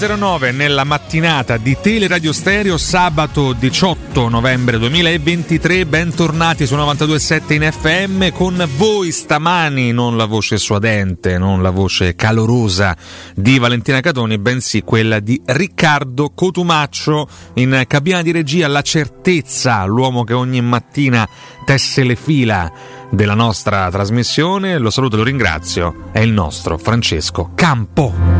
8.09 nella mattinata di Teleradio Stereo, sabato 18 novembre 2023. Bentornati su 92.7 in FM con voi stamani, non la voce suadente, non la voce calorosa di Valentina Catoni, bensì quella di Riccardo Cotumaccio in cabina di regia. La certezza, l'uomo che ogni mattina tesse le fila della nostra trasmissione. Lo saluto e lo ringrazio. È il nostro Francesco Campo.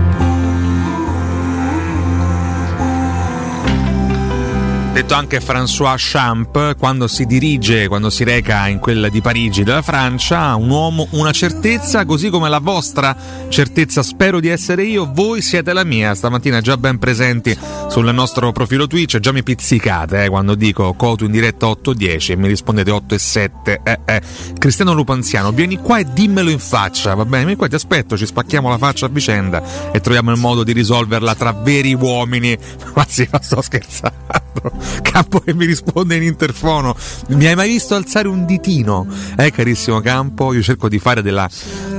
Detto anche François Champ, quando si dirige, quando si reca in quella di Parigi della Francia, un uomo, una certezza, così come la vostra certezza. Spero di essere io, voi siete la mia, stamattina già ben presenti sul nostro profilo Twitch, già mi pizzicate eh, quando dico Cotu in diretta 8-10 e mi rispondete 8 e 7, eh, eh. Cristiano Lupanziano, vieni qua e dimmelo in faccia, va bene, vieni qua ti aspetto, ci spacchiamo la faccia a vicenda e troviamo il modo di risolverla tra veri uomini, ma sì, ma sto scherzando. Campo che mi risponde in interfono. Mi hai mai visto alzare un ditino? Eh, carissimo Campo, io cerco di fare della,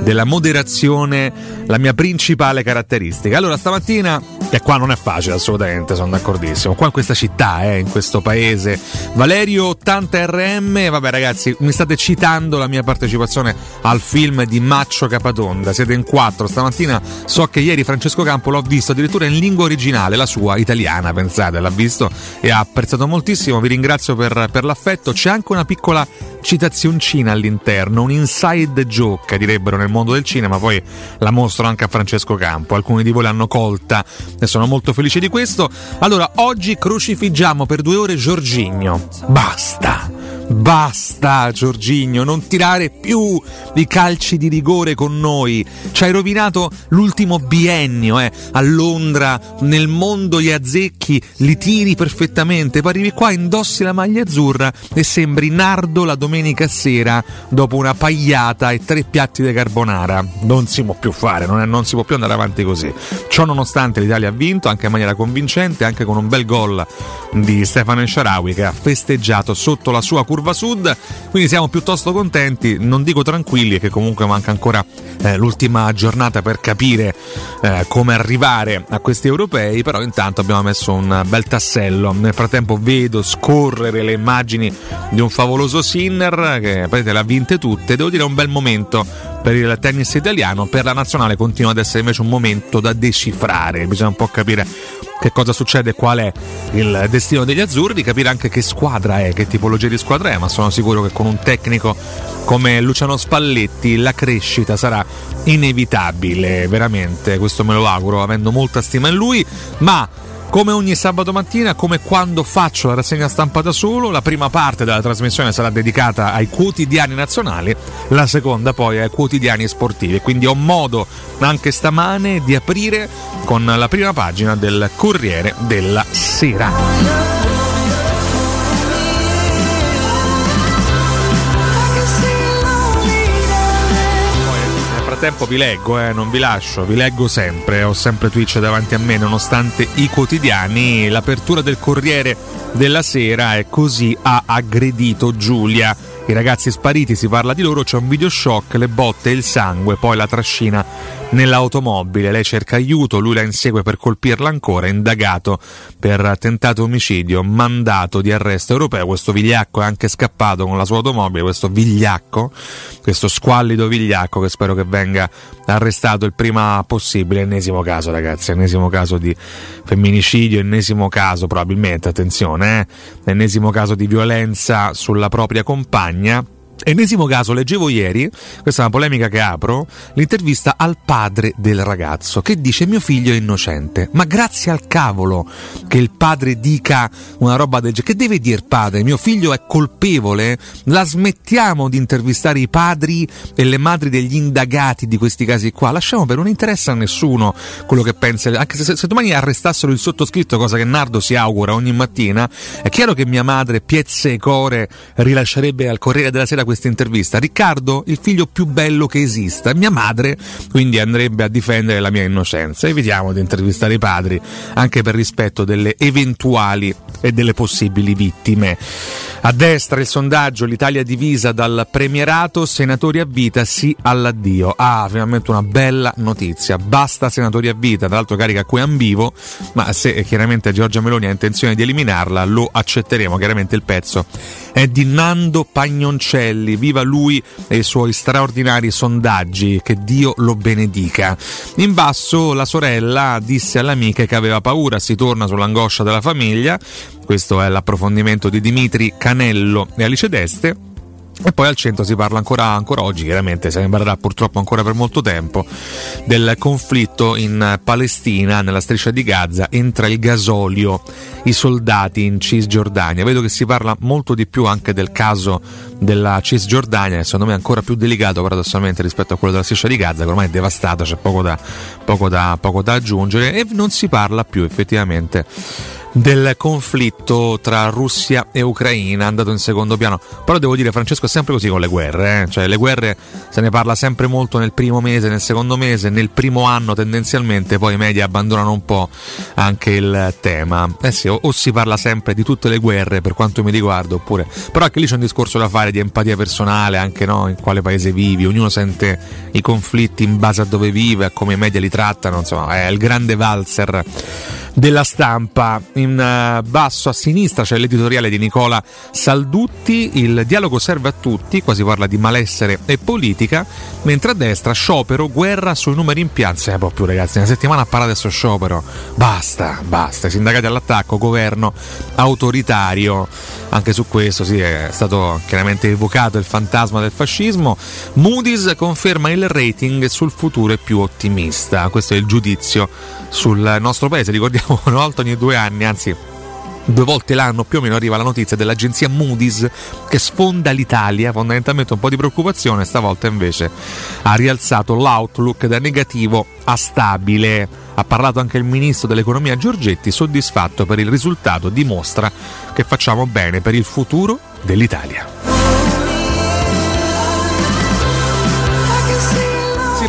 della moderazione la mia principale caratteristica. Allora, stamattina, e qua non è facile assolutamente, sono d'accordissimo. Qua in questa città, eh, in questo paese, Valerio 80 RM, vabbè ragazzi, mi state citando la mia partecipazione al film di Maccio Capatonda. Siete in quattro. Stamattina so che ieri Francesco Campo l'ho visto addirittura in lingua originale, la sua italiana, pensate, l'ha visto e ha apprezzato moltissimo, vi ringrazio per, per l'affetto. C'è anche una piccola citazioncina all'interno, un inside joke, direbbero nel mondo del cinema, poi la mostro anche a Francesco Campo. Alcuni di voi l'hanno colta e sono molto felice di questo. Allora, oggi crocifiggiamo per due ore Giorgigno. Basta! Basta, Giorgigno, non tirare più i calci di rigore con noi. Ci hai rovinato l'ultimo biennio, eh. A Londra, nel mondo gli azzecchi li tiri perfettamente. Poi arrivi qua, indossi la maglia azzurra e sembri Nardo la domenica sera dopo una pagliata e tre piatti di carbonara. Non si può più fare, non, è, non si può più andare avanti così. Ciò nonostante l'Italia ha vinto anche in maniera convincente, anche con un bel gol di Stefano Ensharawi che ha festeggiato sotto la sua curva sud, quindi siamo piuttosto contenti, non dico tranquilli, che comunque manca ancora eh, l'ultima giornata per capire eh, come arrivare a questi europei, però intanto abbiamo messo un bel tassello. Nel frattempo vedo scorrere le immagini di un favoloso Sinner che le ha vinte tutte, devo dire un bel momento per il tennis italiano, per la nazionale continua ad essere invece un momento da decifrare, bisogna un po' capire che cosa succede, qual è il destino degli azzurri, capire anche che squadra è, che tipologia di squadra è, ma sono sicuro che con un tecnico come Luciano Spalletti la crescita sarà inevitabile, veramente, questo me lo auguro, avendo molta stima in lui, ma come ogni sabato mattina, come quando faccio la rassegna stampa da solo, la prima parte della trasmissione sarà dedicata ai quotidiani nazionali, la seconda poi ai quotidiani sportivi. Quindi ho modo anche stamane di aprire con la prima pagina del Corriere della Sera. Tempo vi leggo, eh, non vi lascio, vi leggo sempre, ho sempre Twitch davanti a me nonostante i quotidiani. L'apertura del Corriere della Sera è così ha aggredito Giulia. I ragazzi spariti, si parla di loro, c'è un video shock, le botte e il sangue, poi la trascina nell'automobile. Lei cerca aiuto, lui la insegue per colpirla ancora, indagato per tentato omicidio, mandato di arresto europeo. Questo vigliacco è anche scappato con la sua automobile, questo vigliacco, questo squallido vigliacco che spero che venga arrestato il prima possibile. Ennesimo caso, ragazzi, ennesimo caso di femminicidio, ennesimo caso probabilmente, attenzione, eh? ennesimo caso di violenza sulla propria compagna дня – Ennesimo caso, leggevo ieri, questa è una polemica che apro, l'intervista al padre del ragazzo che dice mio figlio è innocente. Ma grazie al cavolo che il padre dica una roba del genere. Che deve dire padre? Mio figlio è colpevole? La smettiamo di intervistare i padri e le madri degli indagati di questi casi qua. Lasciamo per non interessa a nessuno quello che pensa. Anche se, se domani arrestassero il sottoscritto, cosa che Nardo si augura ogni mattina, è chiaro che mia madre, piezze e core, rilascerebbe al Corriere della Sera questa intervista? Riccardo, il figlio più bello che esista, mia madre, quindi andrebbe a difendere la mia innocenza. Evitiamo di intervistare i padri, anche per rispetto delle eventuali e delle possibili vittime. A destra il sondaggio, l'Italia divisa dal premierato, senatori a vita, sì all'addio. Ah, finalmente una bella notizia. Basta senatori a vita, tra l'altro carica a cui ambivo, ma se chiaramente Giorgia Meloni ha intenzione di eliminarla, lo accetteremo. Chiaramente il pezzo è di Nando Pagnoncelli. Viva lui e i suoi straordinari sondaggi, che Dio lo benedica. In basso la sorella disse all'amica che aveva paura, si torna sull'angoscia della famiglia. Questo è l'approfondimento di Dimitri Canello e Alice Deste. E poi al centro si parla ancora, ancora oggi, chiaramente sembrerà purtroppo ancora per molto tempo, del conflitto in Palestina, nella striscia di Gaza, entra il gasolio, i soldati in Cisgiordania. Vedo che si parla molto di più anche del caso della Cisgiordania, che secondo me è ancora più delicato paradossalmente rispetto a quello della striscia di Gaza, che ormai è devastata, c'è poco da, poco da, poco da aggiungere, e non si parla più effettivamente del conflitto tra Russia e Ucraina, andato in secondo piano. Però devo dire, Francesco, è sempre così con le guerre, eh? cioè le guerre se ne parla sempre molto nel primo mese, nel secondo mese, nel primo anno tendenzialmente, poi i media abbandonano un po' anche il tema. Eh sì, o, o si parla sempre di tutte le guerre per quanto mi riguarda, oppure... Però anche lì c'è un discorso da fare di empatia personale, anche no, in quale paese vivi, ognuno sente i conflitti in base a dove vive, a come i media li trattano, insomma, è il grande valzer della stampa. In uh, basso a sinistra c'è l'editoriale di Nicola Saldutti, il dialogo serve a tutti, qua si parla di malessere e politica, mentre a destra sciopero, guerra sui numeri in piazza. Eh, più ragazzi, una settimana a parlare adesso sciopero. Basta, basta, sindacati all'attacco, governo autoritario. Anche su questo sì, è stato chiaramente evocato il fantasma del fascismo. Moody's conferma il rating sul futuro è più ottimista. Questo è il giudizio sul nostro paese. Ricordiamo una volta ogni due anni, anzi due volte l'anno più o meno arriva la notizia dell'agenzia Moody's che sfonda l'Italia, fondamentalmente un po' di preoccupazione, stavolta invece ha rialzato l'outlook da negativo a stabile. Ha parlato anche il ministro dell'economia Giorgetti, soddisfatto per il risultato, dimostra che facciamo bene per il futuro dell'Italia.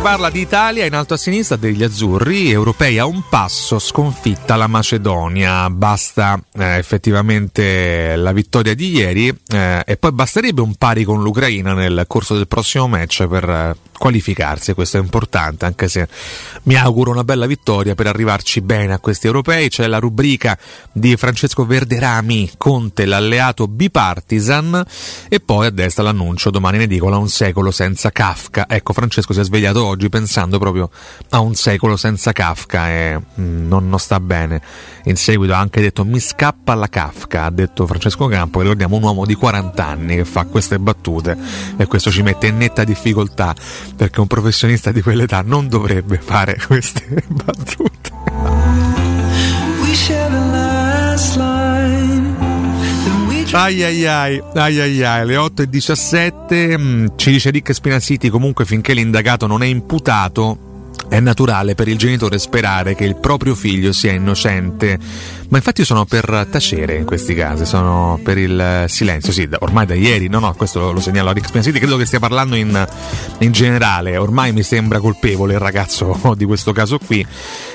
Parla di Italia in alto a sinistra degli azzurri, europei a un passo, sconfitta la Macedonia. Basta eh, effettivamente la vittoria di ieri eh, e poi basterebbe un pari con l'Ucraina nel corso del prossimo match per eh, qualificarsi. Questo è importante, anche se mi auguro una bella vittoria per arrivarci bene a questi europei. C'è la rubrica di Francesco Verderami, Conte, l'alleato bipartisan, e poi a destra l'annuncio domani in edicola un secolo senza Kafka. Ecco, Francesco si è svegliato oggi pensando proprio a un secolo senza Kafka e mm, non, non, sta bene. In seguito ha anche detto mi scappa la Kafka, ha detto Francesco Campo, ricordiamo un uomo di 40 anni che fa queste battute e questo ci mette in netta difficoltà perché un professionista di quell'età non dovrebbe fare queste battute. Ai ai ai, ai ai ai, le 8 e 17, mm, ci dice Rick Spinazziti comunque finché l'indagato non è imputato è naturale per il genitore sperare che il proprio figlio sia innocente, ma infatti sono per tacere in questi casi, sono per il silenzio, sì, ormai da ieri, no no, questo lo segnalo a Rick Spinazziti, credo che stia parlando in, in, generale, ormai mi sembra colpevole il ragazzo di questo caso qui.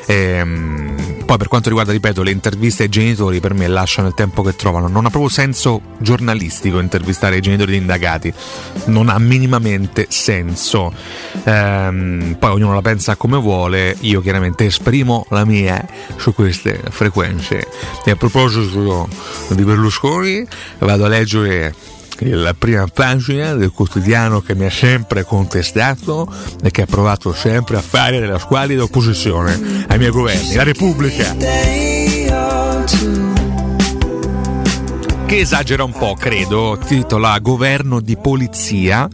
Ehm, poi per quanto riguarda, ripeto, le interviste ai genitori per me lasciano il tempo che trovano, non ha proprio senso giornalistico intervistare i genitori di indagati, non ha minimamente senso. Ehm, poi ognuno la pensa come vuole, io chiaramente esprimo la mia su queste frequenze. E a proposito di Berlusconi, vado a leggere la prima pagina del quotidiano che mi ha sempre contestato e che ha provato sempre a fare della squalida opposizione ai miei governi, la Repubblica. Che esagera un po', credo, titola Governo di polizia,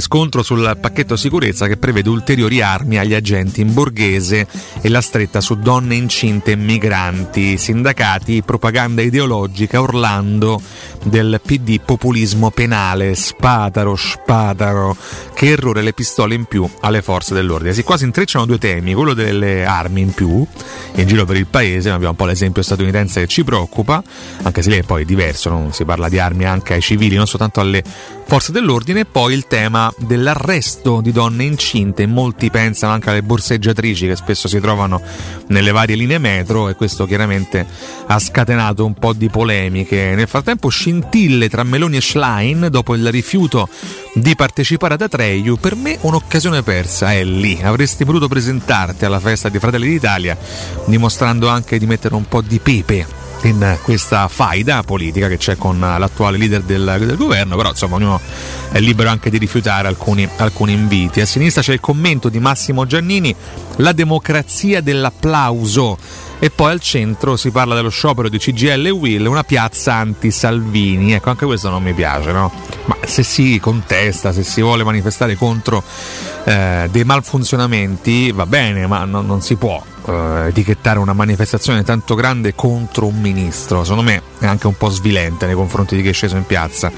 scontro sul pacchetto sicurezza che prevede ulteriori armi agli agenti in borghese e la stretta su donne incinte e migranti, sindacati, propaganda ideologica, Orlando del PD populismo penale, spataro, spataro, che errore le pistole in più alle forze dell'ordine. Si quasi intrecciano due temi, quello delle armi in più, in giro per il paese, abbiamo un po' l'esempio statunitense che ci preoccupa, anche se lì è poi diverso, no? si parla di armi anche ai civili, non soltanto alle forze dell'ordine, e poi il tema dell'arresto di donne incinte, molti pensano anche alle borseggiatrici che spesso si trovano nelle varie linee metro e questo chiaramente ha scatenato un po' di polemiche. Nel frattempo scintille tra Meloni e Schlein dopo il rifiuto di partecipare ad Atreyu, per me un'occasione persa, è lì, avresti voluto presentarti alla festa di Fratelli d'Italia dimostrando anche di mettere un po' di pepe in questa faida politica che c'è con l'attuale leader del, del, governo, però insomma ognuno è libero anche di rifiutare alcuni, alcuni, inviti. A sinistra c'è il commento di Massimo Giannini, la democrazia dell'applauso e poi al centro si parla dello sciopero di CGL e Will, una piazza anti-Salvini. Ecco, anche questo non mi piace, no? Ma se si contesta, se si vuole manifestare contro eh, dei malfunzionamenti, va bene, ma no, non si può eh, etichettare una manifestazione tanto grande contro un ministro. Secondo me è anche un po' svilente nei confronti di chi è sceso in piazza.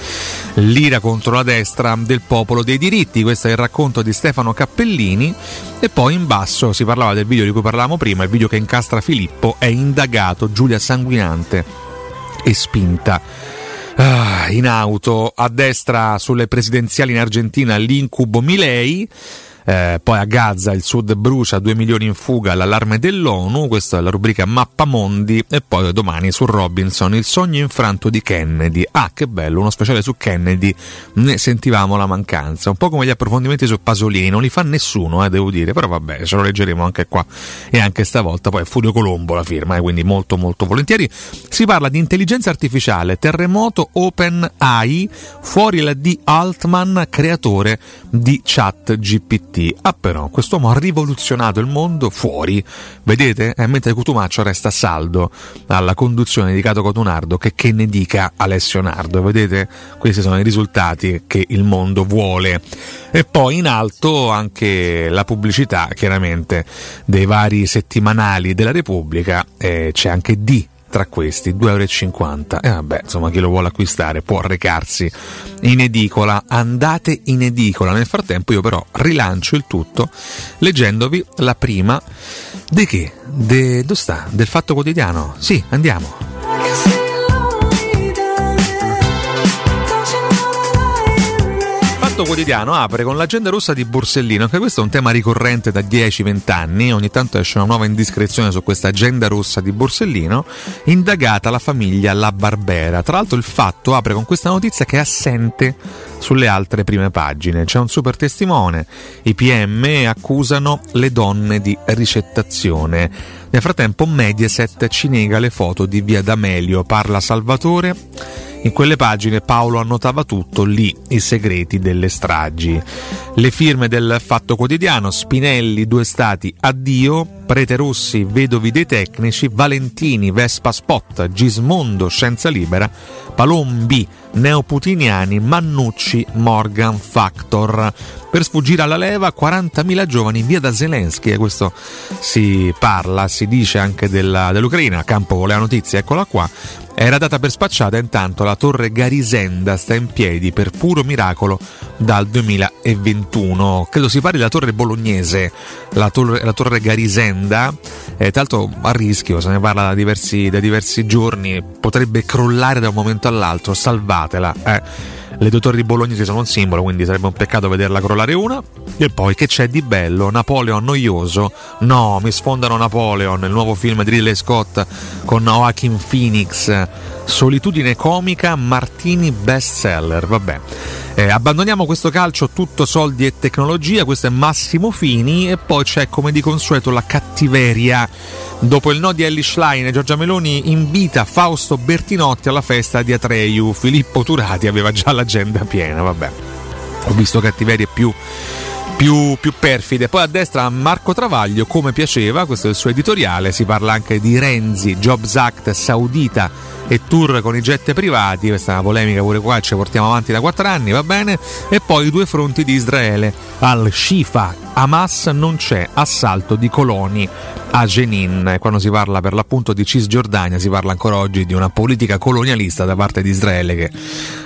L'ira contro la destra del popolo dei diritti, questo è il racconto di Stefano Cappellini. E poi in basso si parlava del video di cui parlavamo prima, il video che incastra Filippo, è indagato Giulia Sanguinante e spinta. Ah, in auto a destra sulle presidenziali in Argentina l'incubo Milei eh, poi a Gaza il sud brucia, 2 milioni in fuga, l'allarme dell'ONU, questa è la rubrica Mappa Mondi e poi domani su Robinson il sogno infranto di Kennedy. Ah, che bello, uno speciale su Kennedy, ne sentivamo la mancanza, un po' come gli approfondimenti su Pasolini, non li fa nessuno, eh, devo dire, però vabbè, ce lo leggeremo anche qua e anche stavolta, poi è Furio Colombo la firma, eh, quindi molto molto volentieri. Si parla di intelligenza artificiale, terremoto Open AI, fuori la D. Altman, creatore di chat GPT. Uniti. Ah però, quest'uomo ha rivoluzionato il mondo fuori, vedete? Eh, mentre Cutumaccio resta saldo alla conduzione di Cato Cotunardo che, che ne dica Alessio Nardo, vedete? Questi sono i risultati che il mondo vuole. E poi in alto anche la pubblicità, chiaramente, dei vari settimanali della Repubblica, eh, c'è anche D tra questi 2,50 euro. E vabbè, insomma, chi lo vuole acquistare può recarsi in edicola. Andate in edicola. Nel frattempo, io però rilancio il tutto leggendovi la prima. Di che? De, dove sta? Del fatto quotidiano? Sì, andiamo. Fatto Quotidiano apre con l'agenda rossa di Borsellino, che questo è un tema ricorrente da 10-20 anni, ogni tanto esce una nuova indiscrezione su questa agenda rossa di Borsellino, indagata la famiglia La Barbera. Tra l'altro il fatto apre con questa notizia che è assente sulle altre prime pagine. C'è un super testimone, i PM accusano le donne di ricettazione. Nel frattempo Mediaset ci nega le foto di Via D'Amelio, parla Salvatore in quelle pagine Paolo annotava tutto, lì i segreti delle stragi. Le firme del Fatto Quotidiano, Spinelli, Due Stati, Addio, Prete Rossi, Vedovi dei Tecnici, Valentini, Vespa Spot, Gismondo, Scienza Libera, Palombi, neoputiniani, Mannucci, Morgan Factor. Per sfuggire alla leva 40.000 giovani via da Zelensky e questo si parla, si dice anche della, dell'Ucraina, Campo voleva notizie, eccola qua. Era data per spacciata intanto la torre Garisenda sta in piedi per puro miracolo dal 2021. Credo si parli della torre bolognese, la torre, la torre Garisenda, eh, tra l'altro a rischio, se ne parla da diversi, da diversi giorni, potrebbe crollare da un momento all'altro, salvatela. Eh le due torri bolognesi sono un simbolo, quindi sarebbe un peccato vederla crollare una. E poi che c'è di bello? Napoleon noioso? No, mi sfondano Napoleon, il nuovo film di Ridley Scott con Joaquin Phoenix. Solitudine comica, Martini bestseller. Vabbè. Eh, abbandoniamo questo calcio tutto soldi e tecnologia, questo è Massimo Fini e poi c'è come di consueto la cattiveria Dopo il no di Ellie Schlein, Giorgia Meloni invita Fausto Bertinotti alla festa di Atreyu. Filippo Turati aveva già l'agenda piena, vabbè. Ho visto cattiverie più più, più, perfide. Poi a destra Marco Travaglio, come piaceva, questo è il suo editoriale, si parla anche di Renzi, Jobs Act saudita e tour con i jet privati, questa è una polemica pure qua, ci portiamo avanti da quattro anni, va bene, e poi i due fronti di Israele, al-Shifa Hamas non c'è assalto di coloni a Jenin. Quando si parla per l'appunto di Cisgiordania si parla ancora oggi di una politica colonialista da parte di Israele che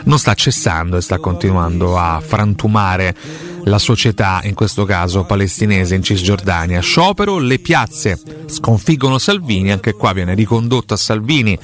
non sta cessando e sta continuando a frantumare la società, in questo caso palestinese in Cisgiordania. Sciopero, le piazze sconfiggono Salvini, anche qua viene ricondotto a Salvini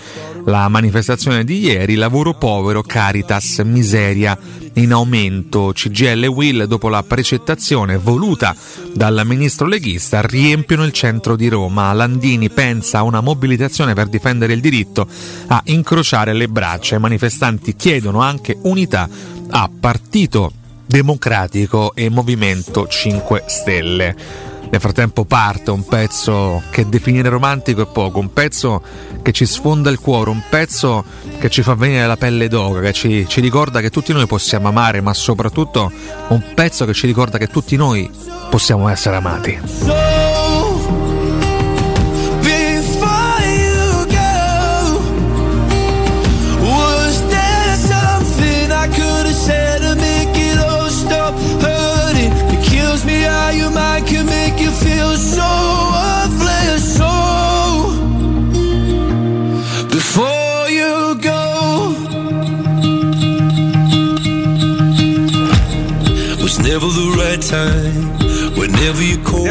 la manifestazione di ieri, lavoro povero, Caritas, miseria in aumento. CGL Will, dopo la precettazione voluta dal ministro leghista, riempiono il centro di Roma. Landini pensa a una mobilitazione per difendere il diritto a incrociare le braccia. I manifestanti chiedono anche unità a Partito Democratico e Movimento 5 Stelle. Nel frattempo parte un pezzo che definire romantico è poco, un pezzo che ci sfonda il cuore, un pezzo che ci fa venire la pelle d'oca, che ci, ci ricorda che tutti noi possiamo amare, ma soprattutto un pezzo che ci ricorda che tutti noi possiamo essere amati.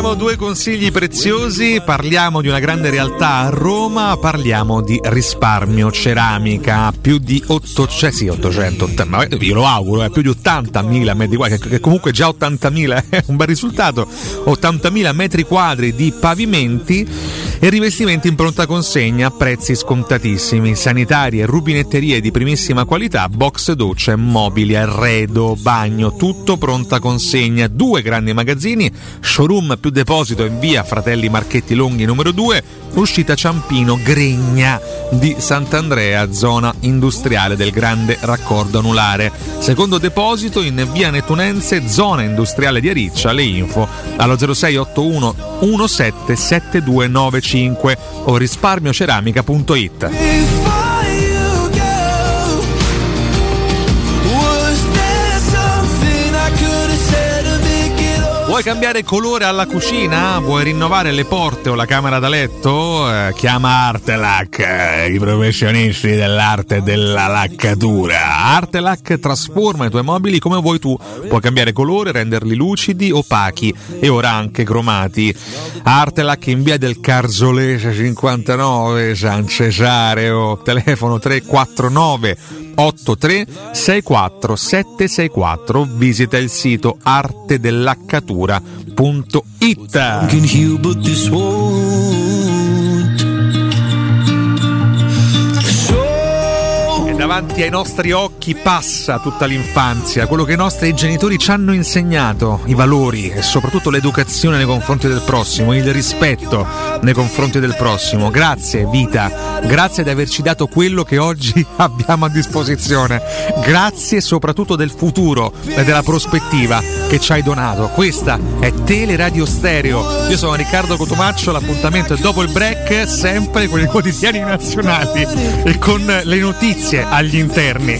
Abbiamo due consigli preziosi, parliamo di una grande realtà a Roma, parliamo di risparmio ceramica, più di 800, sì, 800, ma io lo auguro, eh, più di 80.000 metri quadri, che, comunque già 80.000 è un bel risultato, 80.000 metri quadri di pavimenti e rivestimenti in pronta consegna a prezzi scontatissimi, sanitarie, rubinetterie di primissima qualità, box docce, mobili, arredo, bagno, tutto pronta consegna, due grandi magazzini, showroom più deposito in via Fratelli Marchetti Longhi numero 2, uscita Ciampino Gregna di Sant'Andrea, zona industriale del grande raccordo anulare. Secondo deposito in via Nettunense, zona industriale di Ariccia, le info allo 0681 177295 5 o risparmioceramica.it. Vuoi cambiare colore alla cucina? Vuoi rinnovare le porte o la camera da letto? Eh, chiama Artelac, eh, i professionisti dell'arte della laccatura. Artelac trasforma i tuoi mobili come vuoi tu. Puoi cambiare colore, renderli lucidi, opachi e ora anche cromati. Artelac in via del Carzolese 59, San Cesareo, telefono 349 83 64 764 visita il sito cultura.ita. davanti ai nostri occhi passa tutta l'infanzia, quello che i nostri genitori ci hanno insegnato, i valori e soprattutto l'educazione nei confronti del prossimo, il rispetto nei confronti del prossimo. Grazie vita, grazie di averci dato quello che oggi abbiamo a disposizione. Grazie soprattutto del futuro e della prospettiva che ci hai donato. Questa è Teleradio Stereo. Io sono Riccardo Cotomaccio, l'appuntamento è dopo il break, sempre con i quotidiani nazionali e con le notizie agli interni.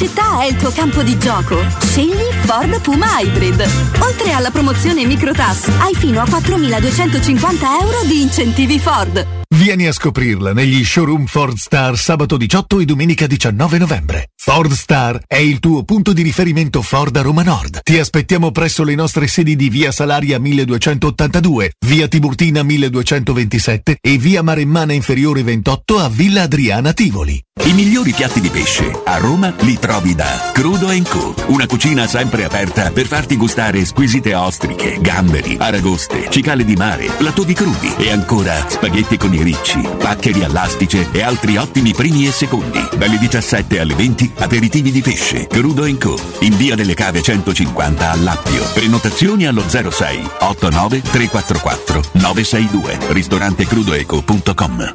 città è il tuo campo di gioco, scegli Ford Puma Hybrid. Oltre alla promozione Microtax, hai fino a 4.250 euro di incentivi Ford. Vieni a scoprirla negli showroom Ford Star sabato 18 e domenica 19 novembre. Ford Star è il tuo punto di riferimento Ford a Roma Nord. Ti aspettiamo presso le nostre sedi di via Salaria 1282, via Tiburtina 1227 e via Maremmana Inferiore 28 a Villa Adriana Tivoli. I migliori piatti di pesce a Roma li trovi da Crudo Co. Una cucina sempre aperta per farti gustare squisite ostriche, gamberi, aragoste, cicale di mare, plateau crudi e ancora spaghetti con i ricci, paccheri all'astice e altri ottimi primi e secondi. Dalle 17 alle 20 aperitivi di pesce. Crudo Co. In via delle Cave 150 all'Appio. Prenotazioni allo 06 89 344 962. Ristorante crudoeco.com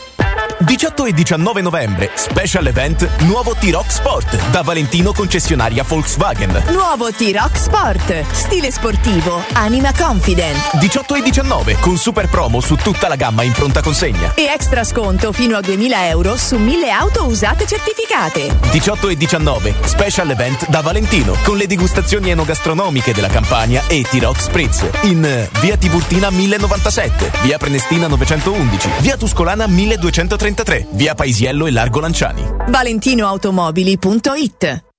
18 e 19 novembre, special event Nuovo T-Rock Sport da Valentino concessionaria Volkswagen. Nuovo T-Rock Sport, stile sportivo, anima confident. 18 e 19 con super promo su tutta la gamma in pronta consegna. E extra sconto fino a 2000 euro su 1000 auto usate certificate. 18 e 19 special event da Valentino con le degustazioni enogastronomiche della Campania e T-Rock Spritz in eh, via Tiburtina 1097, via Prenestina 911, via Tuscolana 1233, via Paisiello e Largo Lanciani. ValentinoAutomobili.it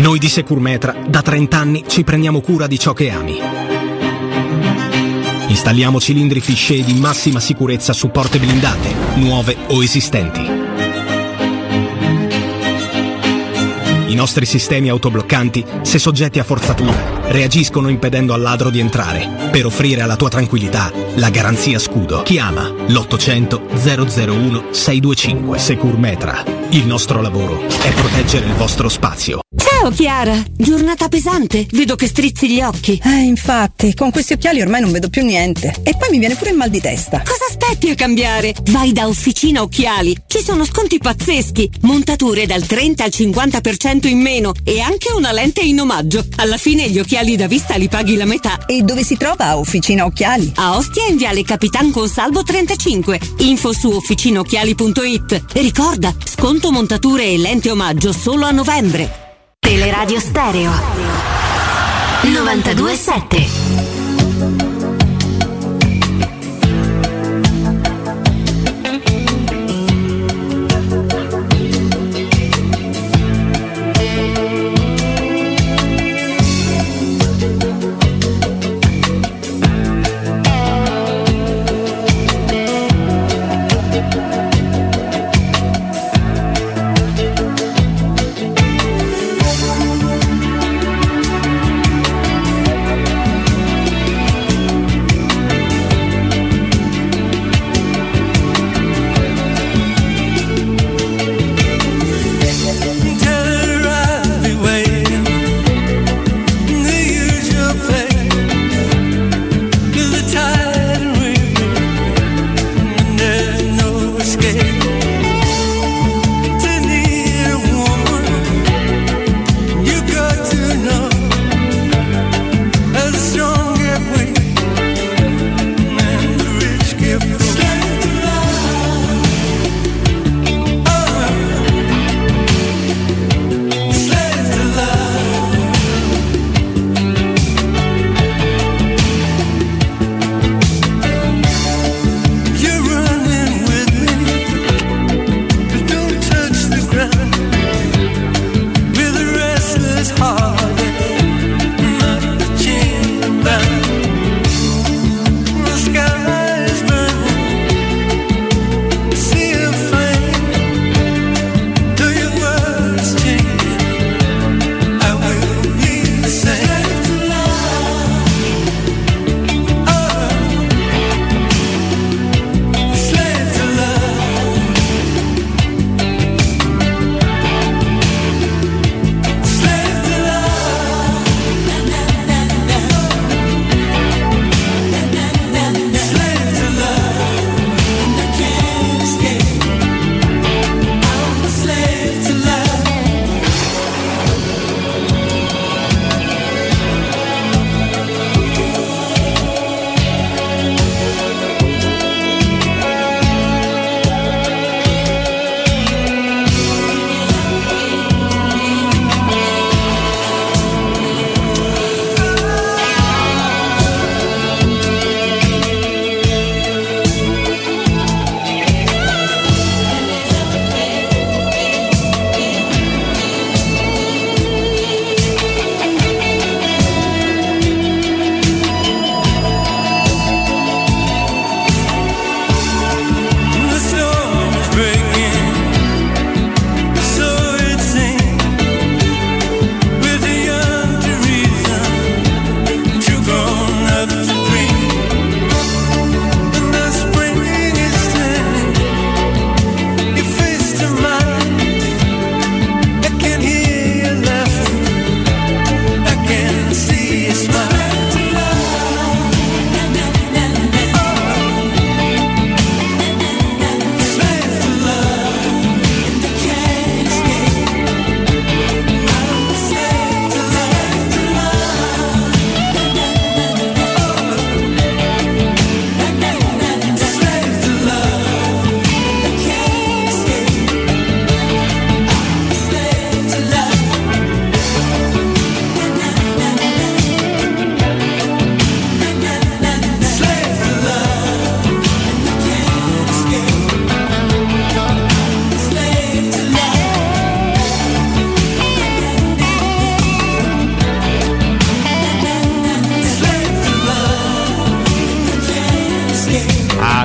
Noi di Securmetra da 30 anni ci prendiamo cura di ciò che ami. Installiamo cilindri fisce di massima sicurezza su porte blindate, nuove o esistenti. I nostri sistemi autobloccanti, se soggetti a forzatura, reagiscono impedendo al ladro di entrare, per offrire alla tua tranquillità la garanzia scudo. Chiama l'800 001 625 Securmetra. Il nostro lavoro è proteggere il vostro spazio. Ciao Chiara, giornata pesante, vedo che strizzi gli occhi. Eh, infatti, con questi occhiali ormai non vedo più niente. E poi mi viene pure il mal di testa. Cosa aspetti a cambiare? Vai da Officina Occhiali, ci sono sconti pazzeschi, montature dal 30 al 50% in meno e anche una lente in omaggio. Alla fine gli occhiali da vista li paghi la metà. E dove si trova Officina Occhiali? A Ostia in Viale Capitan Consalvo 35. Info su officinaocchiali.it. E ricorda, sconto montature e lente omaggio solo a novembre. Teleradio Stereo 927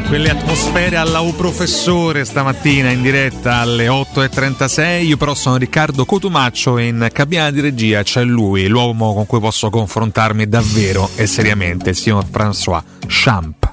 quelle atmosfere alla U professore stamattina in diretta alle 8.36. Io però sono Riccardo Cotumaccio e in cabina di regia c'è lui, l'uomo con cui posso confrontarmi davvero e seriamente, il signor François Champ.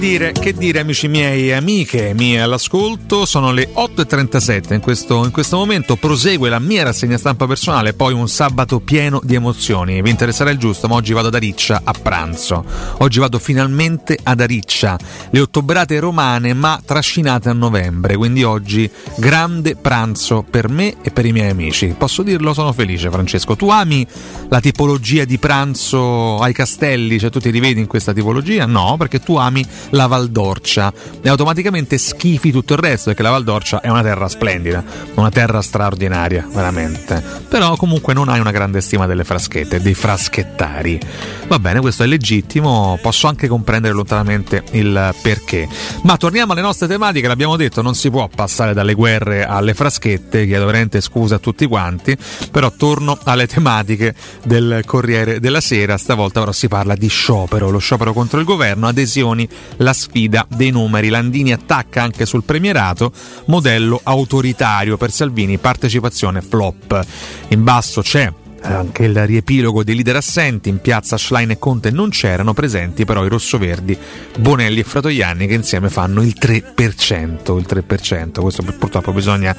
Dire, che dire amici miei e amiche mie all'ascolto, sono le 8.37 in questo, in questo momento, prosegue la mia rassegna stampa personale, poi un sabato pieno di emozioni, vi interesserà il giusto, ma oggi vado ad Ariccia a pranzo, oggi vado finalmente ad Ariccia, le ottobrate romane ma trascinate a novembre, quindi oggi grande pranzo per me e per i miei amici, posso dirlo, sono felice Francesco, tu ami la tipologia di pranzo ai castelli, cioè tu ti rivedi in questa tipologia? No, perché tu ami la Valdorcia e automaticamente schifi tutto il resto perché la Valdorcia è una terra splendida, una terra straordinaria, veramente. Però comunque non hai una grande stima delle fraschette, dei fraschettari. Va bene, questo è legittimo, posso anche comprendere lontanamente il perché. Ma torniamo alle nostre tematiche, l'abbiamo detto, non si può passare dalle guerre alle fraschette, chiedo veramente scusa a tutti quanti, però torno alle tematiche del Corriere della Sera, stavolta però si parla di sciopero, lo sciopero contro il governo, adesioni la sfida dei numeri. Landini attacca anche sul premierato, modello autoritario per Salvini, partecipazione flop. In basso c'è anche il riepilogo dei leader assenti in piazza Schlein e Conte non c'erano presenti però i rossoverdi Bonelli e Fratoianni che insieme fanno il 3% il 3% questo purtroppo bisogna,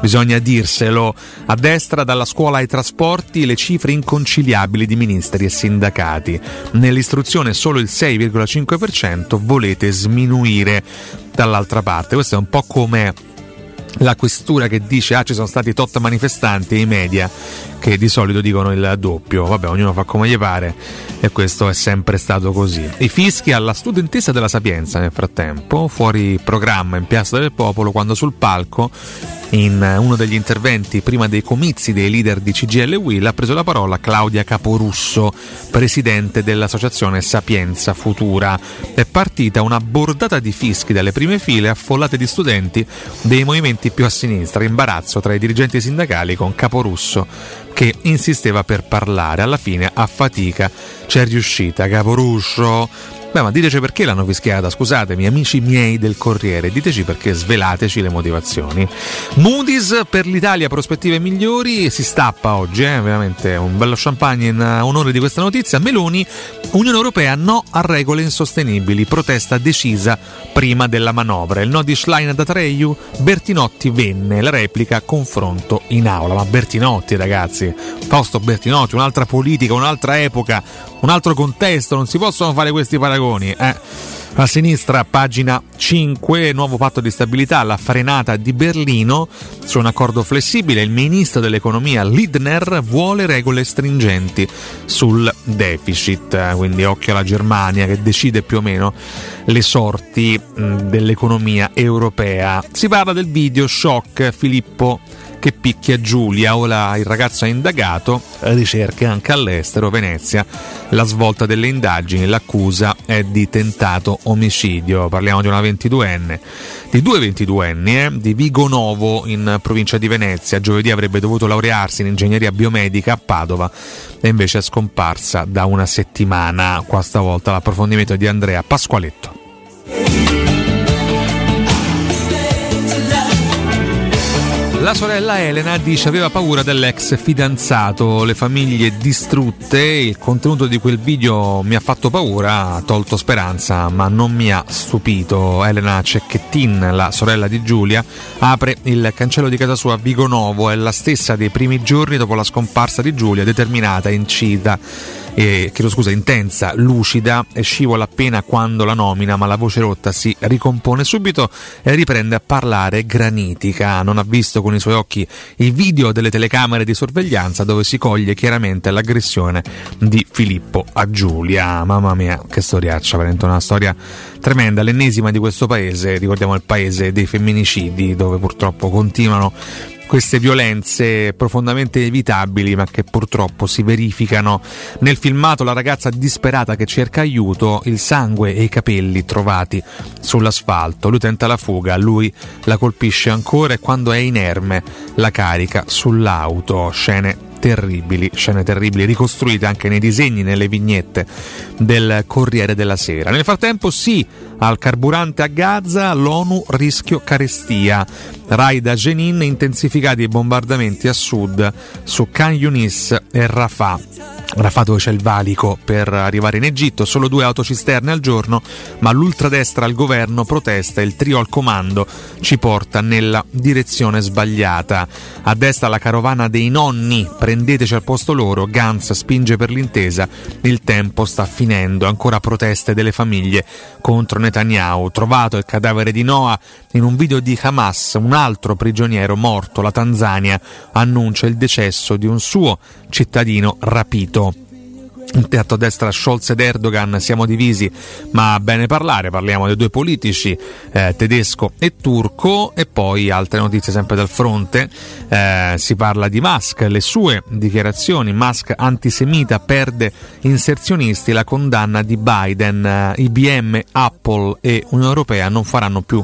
bisogna dirselo. A destra dalla scuola ai trasporti le cifre inconciliabili di ministeri e sindacati. Nell'istruzione solo il 6,5% volete sminuire dall'altra parte. Questo è un po' come la questura che dice ah ci sono stati tot manifestanti e i media che di solito dicono il doppio. Vabbè ognuno fa come gli pare e questo è sempre stato così. I fischi alla studentessa della Sapienza nel frattempo fuori programma in Piazza del Popolo quando sul palco in uno degli interventi prima dei comizi dei leader di CGL Will ha preso la parola Claudia Caporusso, presidente dell'associazione Sapienza Futura. È partita una bordata di fischi dalle prime file affollate di studenti dei movimenti più a sinistra, imbarazzo tra i dirigenti sindacali con Caporusso che insisteva per parlare. Alla fine, a fatica, c'è riuscita. Caporusso Beh, ma diteci perché l'hanno fischiata, scusatemi, amici miei del Corriere, diteci perché, svelateci le motivazioni. Moody's per l'Italia, prospettive migliori, si stappa oggi, eh? veramente un bello champagne in onore di questa notizia. Meloni, Unione Europea no a regole insostenibili, protesta decisa prima della manovra. Il no di Schlein da Tareiu, Bertinotti venne, la replica, confronto in aula. Ma Bertinotti ragazzi, Fausto Bertinotti, un'altra politica, un'altra epoca, un altro contesto, non si possono fare questi paragoni. Eh. A sinistra, pagina 5, nuovo patto di stabilità, la frenata di Berlino su un accordo flessibile. Il ministro dell'economia Lidner vuole regole stringenti sul deficit, quindi occhio alla Germania che decide più o meno le sorti dell'economia europea. Si parla del video shock Filippo che picchia Giulia, ora il ragazzo è indagato, ricerche anche all'estero, Venezia, la svolta delle indagini, l'accusa è di tentato omicidio, parliamo di una 22enne, di due 22enni, eh, di Vigo Novo in provincia di Venezia, giovedì avrebbe dovuto laurearsi in ingegneria biomedica a Padova e invece è scomparsa da una settimana, qua stavolta l'approfondimento di Andrea Pasqualetto. La sorella Elena dice aveva paura dell'ex fidanzato, le famiglie distrutte, il contenuto di quel video mi ha fatto paura, ha tolto speranza, ma non mi ha stupito. Elena Cecchettin, la sorella di Giulia, apre il cancello di casa sua a Vigo Novo, è la stessa dei primi giorni dopo la scomparsa di Giulia, determinata, incita eh, chiedo scusa, intensa, lucida e scivola appena quando la nomina, ma la voce rotta si ricompone subito e riprende a parlare granitica. Non ha visto con i suoi occhi il video delle telecamere di sorveglianza dove si coglie chiaramente l'aggressione di Filippo a Giulia. Mamma mia, che storiaccia, veramente una storia tremenda, l'ennesima di questo paese, ricordiamo il paese dei femminicidi dove purtroppo continuano queste violenze profondamente evitabili ma che purtroppo si verificano. Nel filmato la ragazza disperata che cerca aiuto, il sangue e i capelli trovati sull'asfalto, lui tenta la fuga, lui la colpisce ancora e quando è inerme la carica sull'auto, scene terribili, scene terribili ricostruite anche nei disegni, nelle vignette del Corriere della Sera. Nel frattempo sì, al carburante a Gaza, l'ONU rischio carestia. Raida Jenin intensificati i bombardamenti a sud su Khan Yunis e Rafah. Rafah dove c'è il valico per arrivare in Egitto, solo due autocisterne al giorno, ma l'ultradestra al governo protesta e il trio al comando ci porta nella direzione sbagliata. A destra la carovana dei nonni, prendeteci al posto loro, Gantz spinge per l'intesa, il tempo sta finendo, ancora proteste delle famiglie contro Netanyahu, trovato il cadavere di Noah in un video di Hamas, un altro prigioniero morto, la Tanzania annuncia il decesso di un suo cittadino rapito. In teatro a destra Scholz ed Erdogan siamo divisi, ma bene parlare, parliamo dei due politici, eh, tedesco e turco, e poi altre notizie sempre dal fronte, eh, si parla di Musk, le sue dichiarazioni, Musk antisemita perde inserzionisti, la condanna di Biden, eh, IBM, Apple e Unione Europea non faranno più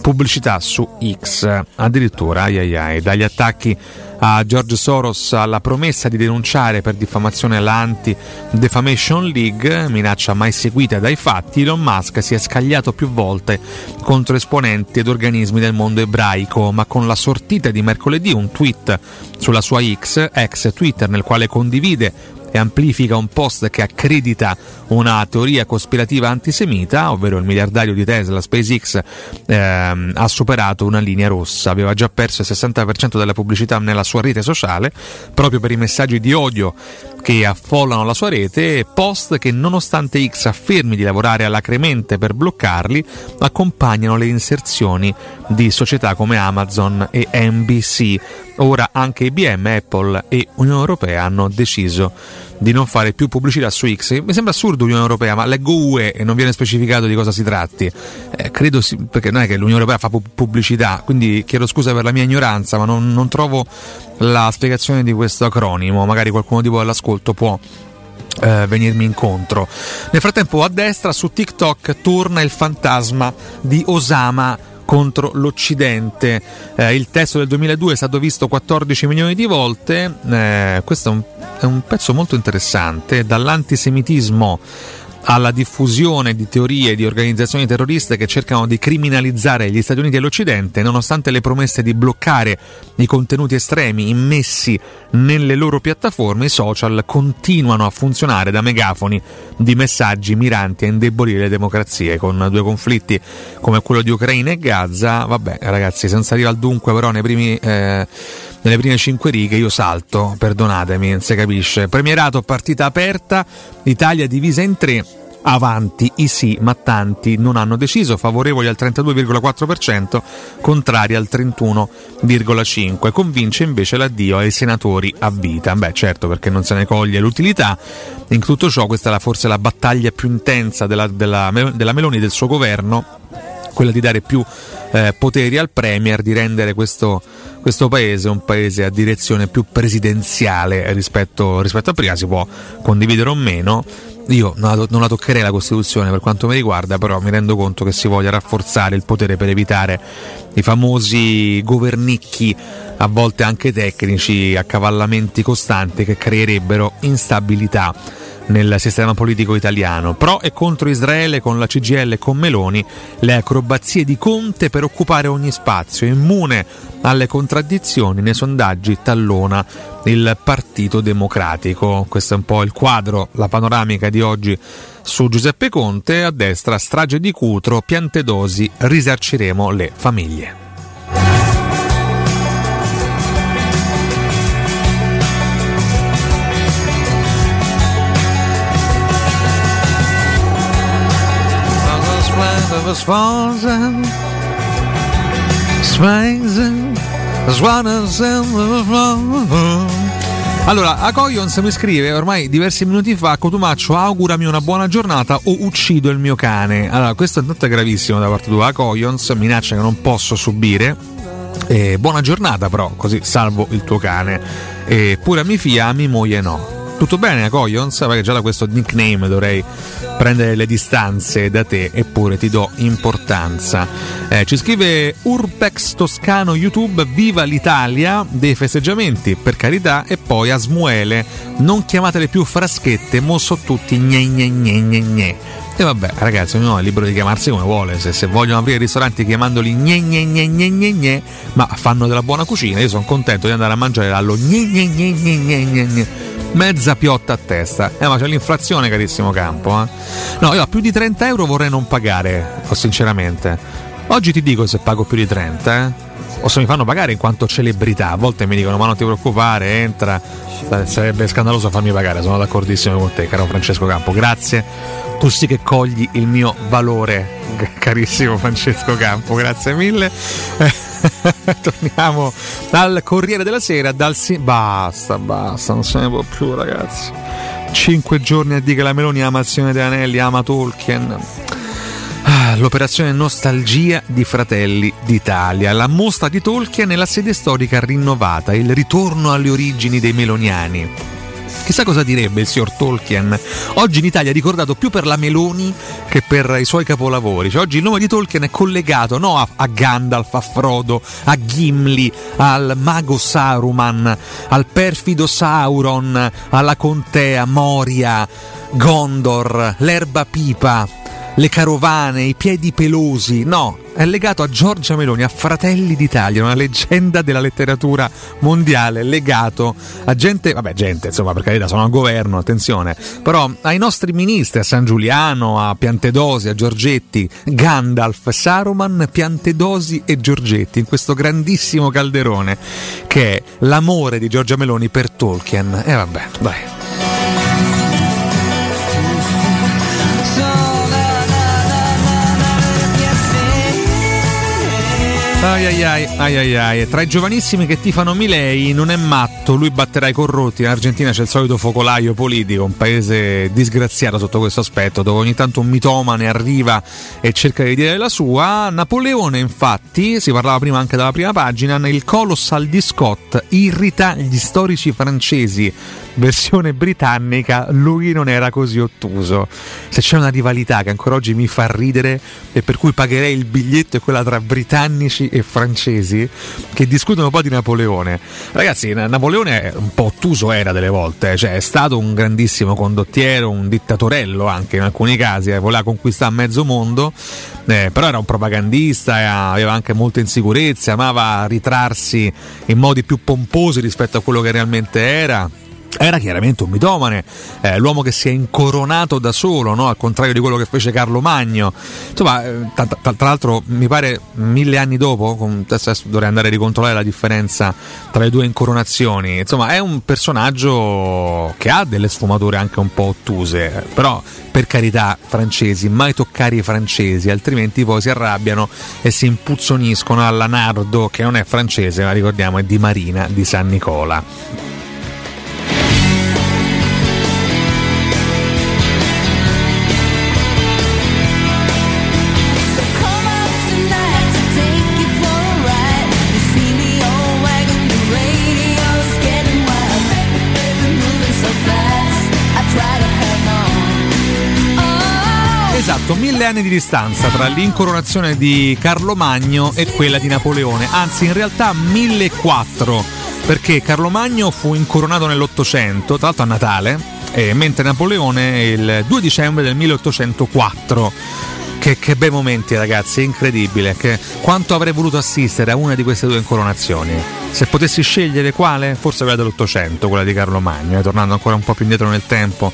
pubblicità su X, addirittura ai ai ai, dagli attacchi a George Soros alla promessa di denunciare per diffamazione la Anti-Defamation League, minaccia mai seguita dai fatti, Elon Musk si è scagliato più volte contro esponenti ed organismi del mondo ebraico, ma con la sortita di mercoledì un tweet sulla sua X, ex Twitter, nel quale condivide e amplifica un post che accredita una teoria cospirativa antisemita, ovvero il miliardario di Tesla, SpaceX, ehm, ha superato una linea rossa, aveva già perso il 60% della pubblicità nella sua rete sociale, proprio per i messaggi di odio che affollano la sua rete, post che nonostante X affermi di lavorare alacremente per bloccarli, accompagnano le inserzioni di società come Amazon e NBC. Ora anche IBM, Apple e Unione Europea hanno deciso di non fare più pubblicità su X. Mi sembra assurdo l'Unione Europea, ma leggo UE e non viene specificato di cosa si tratti. Eh, credo si, perché non è che l'Unione Europea fa pubblicità, quindi chiedo scusa per la mia ignoranza, ma non, non trovo la spiegazione di questo acronimo. Magari qualcuno di voi all'ascolto può eh, venirmi incontro. Nel frattempo a destra su TikTok torna il fantasma di Osama contro l'Occidente. Eh, il testo del 2002 è stato visto 14 milioni di volte. Eh, questo è un, è un pezzo molto interessante. Dall'antisemitismo alla diffusione di teorie di organizzazioni terroriste che cercano di criminalizzare gli Stati Uniti e l'Occidente, nonostante le promesse di bloccare i contenuti estremi immessi nelle loro piattaforme, i social continuano a funzionare da megafoni di messaggi miranti a indebolire le democrazie. Con due conflitti come quello di Ucraina e Gaza, vabbè ragazzi, senza arrivare al dunque però nei primi... Eh, nelle prime cinque righe io salto, perdonatemi, non si capisce. Premierato, partita aperta, Italia divisa in tre. Avanti i sì, ma tanti non hanno deciso, favorevoli al 32,4%, contrari al 31,5%. Convince invece l'addio ai senatori a vita. Beh, certo, perché non se ne coglie l'utilità. In tutto ciò, questa è forse la battaglia più intensa della, della, della Meloni e del suo governo, quella di dare più eh, poteri al Premier, di rendere questo questo paese un paese a direzione più presidenziale rispetto, rispetto a prima, si può condividere o meno. Io non la, toccherei la Costituzione per quanto mi riguarda, però mi rendo conto che si voglia rafforzare il potere per evitare i famosi governicchi, a volte anche tecnici, accavallamenti costanti che creerebbero instabilità nel sistema politico italiano. Pro e contro Israele con la CGL e con Meloni, le acrobazie di Conte per occupare ogni spazio, immune alle contraddizioni nei sondaggi tallona il Partito Democratico. Questo è un po' il quadro, la panoramica di oggi su Giuseppe Conte, a destra strage di Cutro, Piantedosi, risarciremo le famiglie. Was frozen, allora, Akoyons mi scrive ormai diversi minuti fa: Cotumaccio, augurami una buona giornata o uccido il mio cane. Allora, questo intanto è gravissimo da parte tua. Akoyons, minaccia che non posso subire. Eh, buona giornata, però, così salvo il tuo cane. E pure a mia figlia, a mia moglie no. Tutto bene, Coglions? Perché già da questo nickname dovrei prendere le distanze da te, eppure ti do importanza. Eh, ci scrive Urbex Toscano YouTube, viva l'Italia dei festeggiamenti, per carità, e poi a Smuele, non chiamatele più fraschette, mo so tutti gne gne gne gne gne. E vabbè, ragazzi, ognuno è libero di chiamarsi come vuole. Se, se vogliono aprire ristoranti chiamandoli gne gne gne gne gne gne, ma fanno della buona cucina, io sono contento di andare a mangiare allo gne gne gne gne gne gne gne. Mezza piotta a testa. Eh, ma c'è l'inflazione, carissimo campo. Eh? No, io a più di 30 euro vorrei non pagare, sinceramente. Oggi ti dico se pago più di 30, eh? o se mi fanno pagare in quanto celebrità. A volte mi dicono: Ma non ti preoccupare, entra. Sarebbe scandaloso farmi pagare. Sono d'accordissimo con te, caro Francesco Campo. Grazie. Tu sì che cogli il mio valore, carissimo Francesco Campo. Grazie mille. Torniamo dal Corriere della Sera. Dal si- basta, basta, non se ne può più, ragazzi. Cinque giorni a dire che la Meloni ama Azione dei Anelli, ama Tolkien. Ah, l'operazione Nostalgia di Fratelli d'Italia, la mostra di Tolkien e la sede storica rinnovata, il ritorno alle origini dei meloniani. Chissà cosa direbbe il signor Tolkien. Oggi in Italia è ricordato più per la Meloni che per i suoi capolavori. Cioè, oggi il nome di Tolkien è collegato no, a, a, Gandalf, a Frodo, a Gimli, al mago Saruman, al perfido Sauron, alla contea Moria, Gondor, l'erba pipa le carovane, i piedi pelosi. No, è legato a Giorgia Meloni, a Fratelli d'Italia, una leggenda della letteratura mondiale, legato a gente, vabbè, gente, insomma, per carità, sono al governo, attenzione, però ai nostri ministri, a San Giuliano, a Piantedosi, a Giorgetti, Gandalf, Saruman, Piantedosi e Giorgetti, in questo grandissimo calderone che è l'amore di Giorgia Meloni per Tolkien. E eh, vabbè, dai. Ai ai ai, ai ai ai, tra i giovanissimi che tifano Milei non è matto, lui batterà i corrotti. In Argentina c'è il solito focolaio politico, un paese disgraziato sotto questo aspetto, dove ogni tanto un mitomane arriva e cerca di dire la sua. Napoleone, infatti, si parlava prima anche dalla prima pagina, il Colossal di Scott irrita gli storici francesi versione britannica lui non era così ottuso. Se c'è una rivalità che ancora oggi mi fa ridere e per cui pagherei il biglietto è quella tra britannici e francesi che discutono un po' di Napoleone. Ragazzi, Napoleone è un po' ottuso era delle volte, cioè è stato un grandissimo condottiero, un dittatorello anche in alcuni casi, eh, voleva conquistare mezzo mondo, eh, però era un propagandista, aveva anche molte insicurezze, amava ritrarsi in modi più pomposi rispetto a quello che realmente era era chiaramente un mitomane, eh, l'uomo che si è incoronato da solo, no? al contrario di quello che fece Carlo Magno. Insomma, eh, tra, tra, tra, l'altro, mi pare mille anni dopo, con, adesso dovrei andare a ricontrollare la differenza tra le due incoronazioni. Insomma, è un personaggio che ha delle sfumature anche un po' ottuse, però per carità, francesi, mai toccare i francesi, altrimenti poi si arrabbiano e si impuzzoniscono alla Nardo, che non è francese, ma ricordiamo è di Marina di San Nicola. Esatto, mille anni di distanza tra l'incoronazione di Carlo Magno e quella di Napoleone, anzi in realtà 1004, perché Carlo Magno fu incoronato nell'Ottocento, tra l'altro a Natale, mentre Napoleone il 2 dicembre del 1804. Che, che, bei momenti ragazzi, incredibile. Che, quanto avrei voluto assistere a una di queste due incoronazioni. Se potessi scegliere quale, forse quella dell'Ottocento, quella di Carlo Magno, eh, tornando ancora un po' più indietro nel tempo.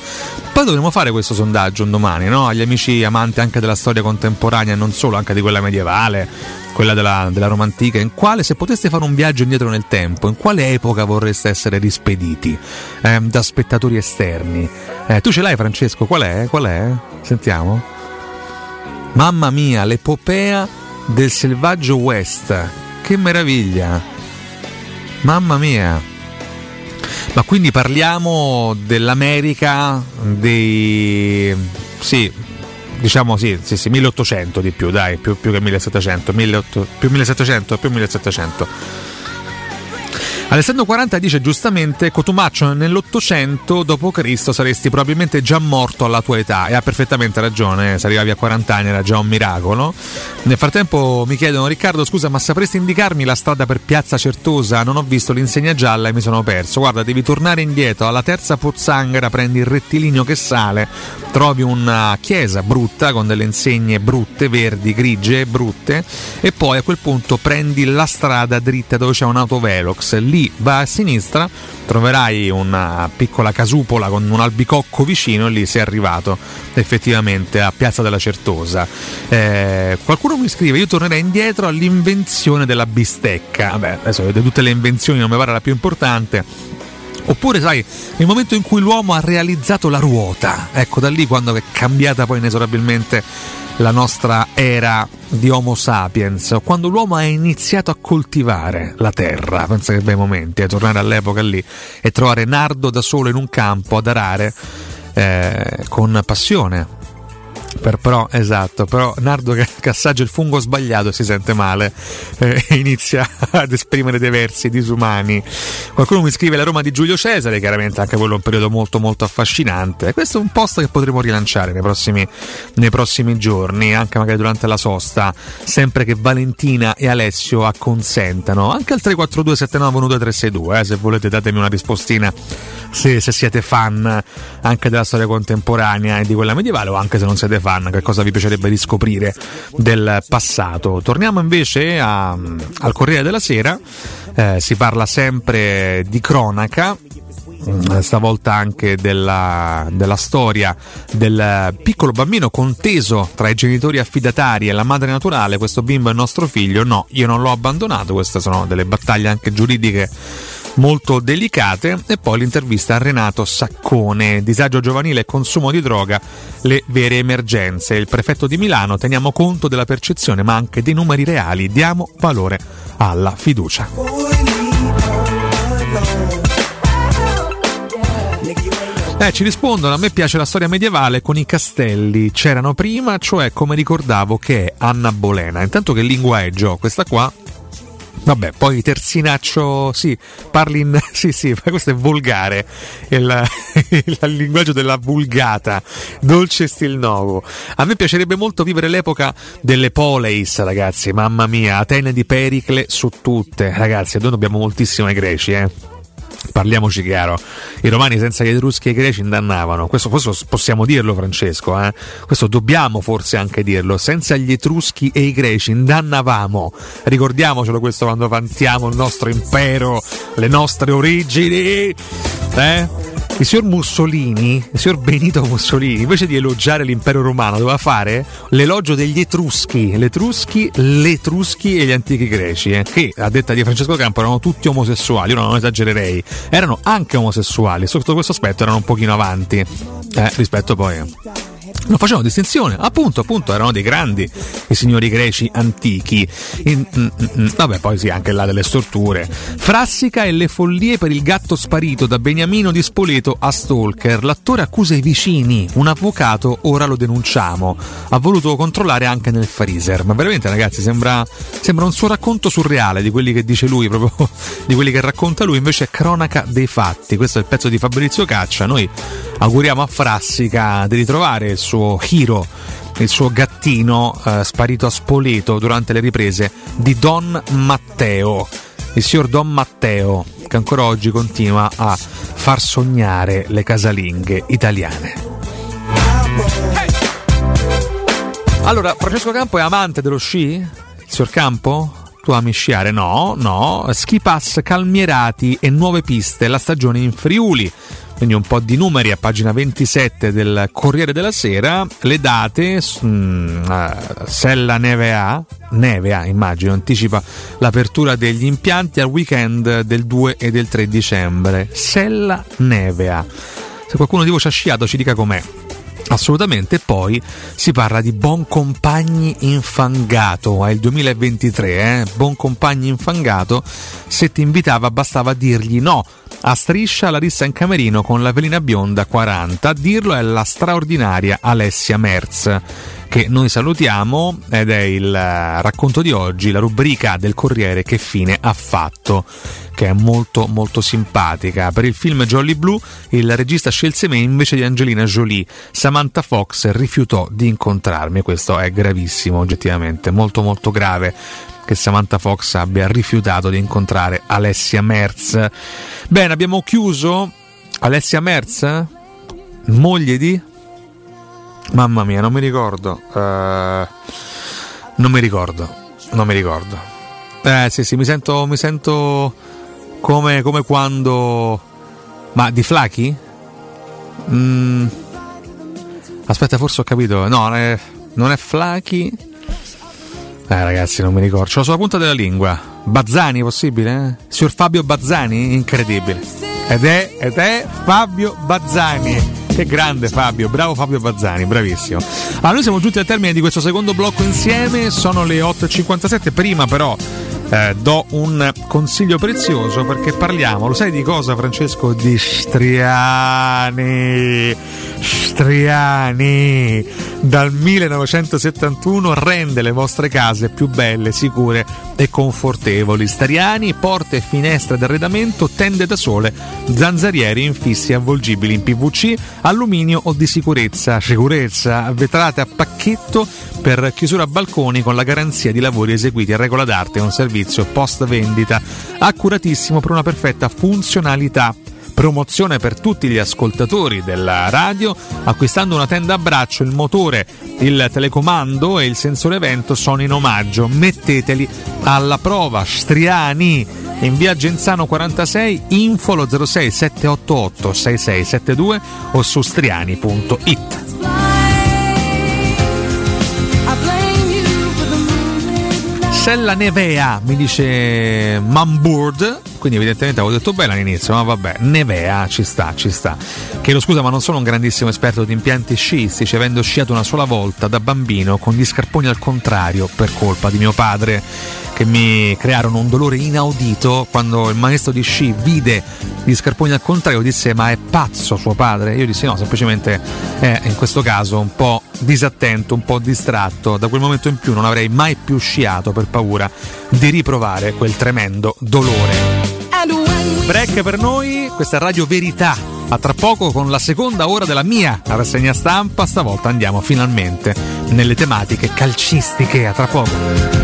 Poi dovremo fare questo sondaggio un domani, no? Agli amici amanti anche della storia contemporanea non solo, anche di quella medievale, quella della, della Roma antica. In quale, se poteste fare un viaggio indietro nel tempo, in quale epoca vorreste essere rispediti eh, da spettatori esterni? Eh, tu ce l'hai, Francesco? Qual è? Qual è? Sentiamo. Mamma mia, l'epopea del selvaggio West. Che meraviglia! Mamma mia! Ma quindi parliamo dell'America dei... sì, diciamo sì, sì, sì 1800 di più, dai, più, più che 1700, 1800, più 1700, più 1700 Alessandro 40 dice giustamente Cotumaccio nell'Ottocento d.C. saresti probabilmente già morto alla tua età e ha perfettamente ragione, se arrivavi a 40 anni era già un miracolo. Nel frattempo mi chiedono Riccardo scusa ma sapresti indicarmi la strada per Piazza Certosa? Non ho visto l'insegna gialla e mi sono perso. Guarda devi tornare indietro alla terza pozzanghera, prendi il rettilineo che sale, trovi una chiesa brutta con delle insegne brutte, verdi, grigie, brutte e poi a quel punto prendi la strada dritta dove c'è un autovelox, lì vai a sinistra, troverai una piccola casupola con un albicocco vicino e lì sei arrivato effettivamente a Piazza della Certosa. Eh, qualcuno mi scrive, io tornerei indietro all'invenzione della bistecca. Vabbè, adesso di tutte le invenzioni non mi pare la più importante. Oppure, sai, il momento in cui l'uomo ha realizzato la ruota, ecco da lì quando è cambiata poi inesorabilmente la nostra era di Homo sapiens, quando l'uomo ha iniziato a coltivare la terra, pensa che bei momenti, a tornare all'epoca lì e trovare Nardo da solo in un campo ad arare eh, con passione. Per, però, esatto, però Nardo che, assaggia il fungo sbagliato si sente male eh, e inizia ad esprimere dei versi disumani. Qualcuno mi scrive la Roma di Giulio Cesare, chiaramente anche quello è un periodo molto molto affascinante. Questo è un posto che potremo rilanciare nei prossimi, nei prossimi giorni, anche magari durante la sosta, sempre che Valentina e Alessio acconsentano. Anche al 342 7912 362, eh, se volete datemi una rispostina se, se, siete fan anche della storia contemporanea e di quella medievale o anche se non siete fan, che cosa vi piacerebbe riscoprire del passato. Torniamo invece a, al Corriere della Sera, eh, si parla sempre di cronaca stavolta anche della, della, storia del piccolo bambino conteso tra i genitori affidatari e la madre naturale, questo bimbo è nostro figlio, no, io non l'ho abbandonato, queste sono delle battaglie anche giuridiche molto delicate e poi l'intervista a Renato Saccone, disagio giovanile e consumo di droga, le vere emergenze. Il prefetto di Milano, teniamo conto della percezione ma anche dei numeri reali, diamo valore alla fiducia. Eh, ci rispondono, a me piace la storia medievale con i castelli, c'erano prima, cioè come ricordavo che è Anna Bolena. Intanto che lingua è Gio? Questa qua Vabbè, poi terzinaccio, sì, parli in... sì, sì, ma questo è volgare, il, il, linguaggio della vulgata, dolce stil nuovo. A me piacerebbe molto vivere l'epoca delle poleis, ragazzi, mamma mia, Atene di Pericle su tutte, ragazzi, noi dobbiamo moltissimo ai greci, eh parliamoci chiaro, i romani senza gli etruschi e i greci indannavano, questo, questo possiamo dirlo Francesco, eh? questo dobbiamo forse anche dirlo, senza gli etruschi e i greci indannavamo, ricordiamocelo questo quando vantiamo il nostro impero, le nostre origini, eh? Il signor Mussolini, il signor Benito Mussolini, invece di elogiare l'impero romano, doveva fare l'elogio degli Etruschi, gli Etruschi, gli Etruschi e gli antichi greci, eh, che a detta di Francesco Campo erano tutti omosessuali, io non esagererei, erano anche omosessuali, sotto questo aspetto erano un pochino avanti eh, rispetto poi non facevano distinzione, appunto, appunto, erano dei grandi i signori greci antichi. In, mm, mm, mm, vabbè, poi sì, anche là delle storture. Frassica e le follie per il gatto sparito da Beniamino di Spoleto a Stalker. L'attore accusa i vicini, un avvocato, ora lo denunciamo. Ha voluto controllare anche nel freezer. Ma veramente, ragazzi, sembra, sembra un suo racconto surreale di quelli che dice lui, proprio di quelli che racconta lui, invece è cronaca dei fatti. Questo è il pezzo di Fabrizio Caccia. Noi auguriamo a Frassica di ritrovare il suo hero il suo gattino eh, sparito a Spoleto durante le riprese di Don Matteo, il signor Don Matteo, che ancora oggi continua a far sognare le casalinghe italiane. Allora, Francesco Campo è amante dello sci? Il signor Campo? Tu ami sciare? No, no. Ski pass calmierati e nuove piste, la stagione in Friuli quindi un po' di numeri a pagina 27 del Corriere della Sera, le date, mh, mm, Sella Neve A, Neve A immagino, anticipa l'apertura degli impianti al weekend del 2 e del 3 dicembre, Sella Neve A. Se qualcuno di voi ci ha sciato ci dica com'è. Assolutamente, poi si parla di Bon Compagni Infangato, è il 2023, eh? Bon Compagni Infangato, se ti invitava bastava dirgli no, a striscia la rissa in camerino con la velina bionda 40, a dirlo è la straordinaria Alessia Merz che noi salutiamo ed è il eh, racconto di oggi, la rubrica del Corriere che fine ha fatto, che è molto molto simpatica. Per il film Jolly Blue il regista scelse me invece di Angelina Jolie. Samantha Fox rifiutò di incontrarmi, questo è gravissimo oggettivamente, molto molto grave che Samantha Fox abbia rifiutato di incontrare Alessia Merz. Bene, abbiamo chiuso Alessia Merz, moglie di Mamma mia, non mi ricordo. Uh, non mi ricordo. Non mi ricordo. Eh sì, sì, mi sento, mi sento come, come quando... Ma di Flaky? Mm. Aspetta, forse ho capito. No, non è, non è Flaky. Eh ragazzi, non mi ricordo. Ce l'ho sulla punta della lingua. Bazzani, possibile? Eh? Signor Fabio Bazzani? Incredibile. Ed è, ed è Fabio Bazzani. Che grande Fabio, bravo Fabio Bazzani, bravissimo. Allora, noi siamo giunti al termine di questo secondo blocco insieme, sono le 8.57, prima però eh, do un consiglio prezioso perché parliamo, lo sai di cosa Francesco? Di Striani. Striani dal 1971 rende le vostre case più belle, sicure e confortevoli. Striani, porte e finestre d'arredamento, tende da sole, zanzarieri infissi avvolgibili in PVC, alluminio o di sicurezza, sicurezza, vetrate a pacchetto per chiusura a balconi con la garanzia di lavori eseguiti a regola d'arte un servizio post vendita accuratissimo per una perfetta funzionalità promozione per tutti gli ascoltatori della radio. Acquistando una tenda a braccio, il motore, il telecomando e il sensore vento sono in omaggio. Metteteli alla prova. Striani in via Genzano 46, info 06 788 6672 o su striani.it. Sella Nevea, mi dice Mamboard, quindi evidentemente avevo detto bene all'inizio, ma vabbè, Nevea ci sta, ci sta. Chiedo scusa, ma non sono un grandissimo esperto di impianti sciistici, avendo sciato una sola volta da bambino con gli scarponi al contrario per colpa di mio padre che mi crearono un dolore inaudito quando il maestro di sci vide gli scarponi al contrario disse ma è pazzo suo padre? Io dissi no semplicemente è in questo caso un po' disattento un po' distratto. Da quel momento in più non avrei mai più sciato per paura di riprovare quel tremendo dolore break per noi. Questa è Radio Verità. A tra poco con la seconda ora della mia rassegna stampa. Stavolta andiamo finalmente nelle tematiche calcistiche. A tra poco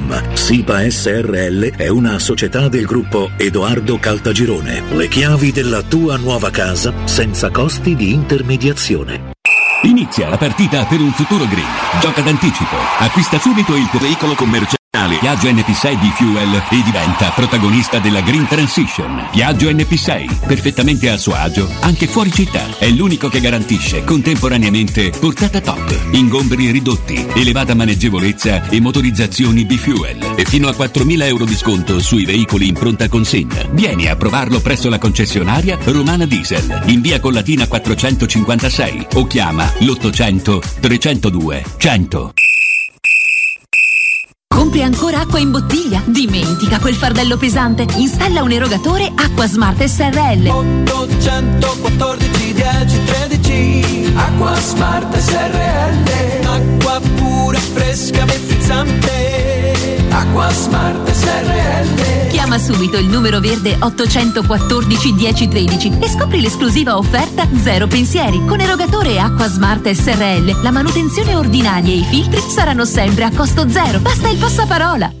www.kcult.com. SIPA SRL è una società del gruppo Edoardo Caltagirone. Le chiavi della tua nuova casa senza costi di intermediazione. Inizia la partita per un futuro green. Gioca d'anticipo. Acquista subito il tuo veicolo commerciale. Piaggio NP6 di Fuel e diventa protagonista della Green Transition. Piaggio NP6, perfettamente a suo agio, anche fuori città. È l'unico che garantisce contemporaneamente portata top, ingombri ridotti, elevata maneggevolezza e motorizzazioni B-Fuel. E fino a 4.000 euro di sconto sui veicoli in pronta consegna. Vieni a provarlo presso la concessionaria Romana Diesel, in via Collatina 456 o chiama l'800 302 100. Compri ancora acqua in bottiglia? Dimentica quel fardello pesante. Installa un erogatore Acqua Smart SRL. 814 10 13 Acqua Smart SRL Acqua pura, fresca, frizzante Acqua Acqua Smart SRL Chiama subito il numero verde 814 1013 e scopri l'esclusiva offerta Zero Pensieri. Con erogatore Acqua Smart SRL, la manutenzione ordinaria e i filtri saranno sempre a costo zero. Basta il passaparola.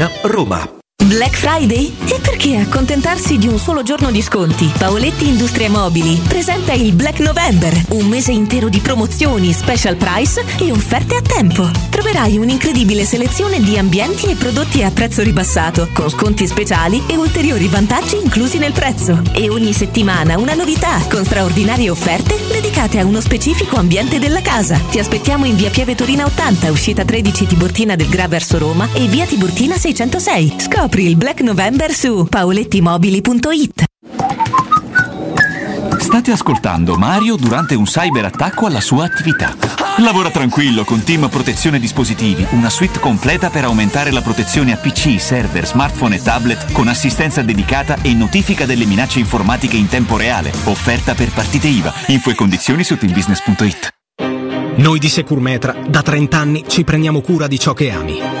Roma. Black Friday? E perché accontentarsi di un solo giorno di sconti? Paoletti Industrie Mobili presenta il Black November, un mese intero di promozioni, special price e offerte a tempo. Troverai un'incredibile selezione di ambienti e prodotti a prezzo ribassato, con sconti speciali e ulteriori vantaggi inclusi nel prezzo. E ogni settimana una novità, con straordinarie offerte dedicate a uno specifico ambiente della casa. Ti aspettiamo in via Pieve Torina 80, uscita 13 Tiburtina del Gra verso Roma e via Tiburtina 606. Scopri il Black November su paolettimobili.it. State ascoltando Mario durante un cyberattacco alla sua attività. Lavora tranquillo con Team Protezione Dispositivi, una suite completa per aumentare la protezione a PC, server, smartphone e tablet con assistenza dedicata e notifica delle minacce informatiche in tempo reale. Offerta per partite IVA. Info e condizioni su teambusiness.it. Noi di Securmetra da 30 anni ci prendiamo cura di ciò che ami.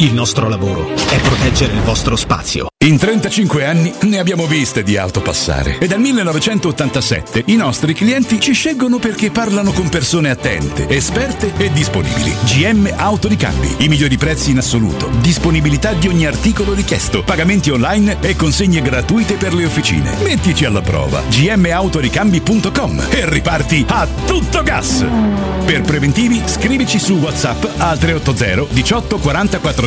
Il nostro lavoro è proteggere il vostro spazio. In 35 anni ne abbiamo viste di auto passare e dal 1987 i nostri clienti ci scelgono perché parlano con persone attente, esperte e disponibili. GM Autoricambi, i migliori prezzi in assoluto, disponibilità di ogni articolo richiesto, pagamenti online e consegne gratuite per le officine. Mettici alla prova gmautoricambi.com e riparti a tutto gas. Per preventivi scrivici su WhatsApp al 380 18 40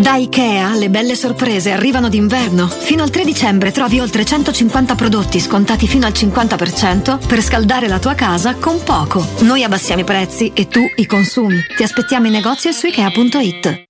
Da Ikea le belle sorprese arrivano d'inverno. Fino al 3 dicembre trovi oltre 150 prodotti scontati fino al 50% per scaldare la tua casa con poco. Noi abbassiamo i prezzi e tu i consumi. Ti aspettiamo in negozio su Ikea.it.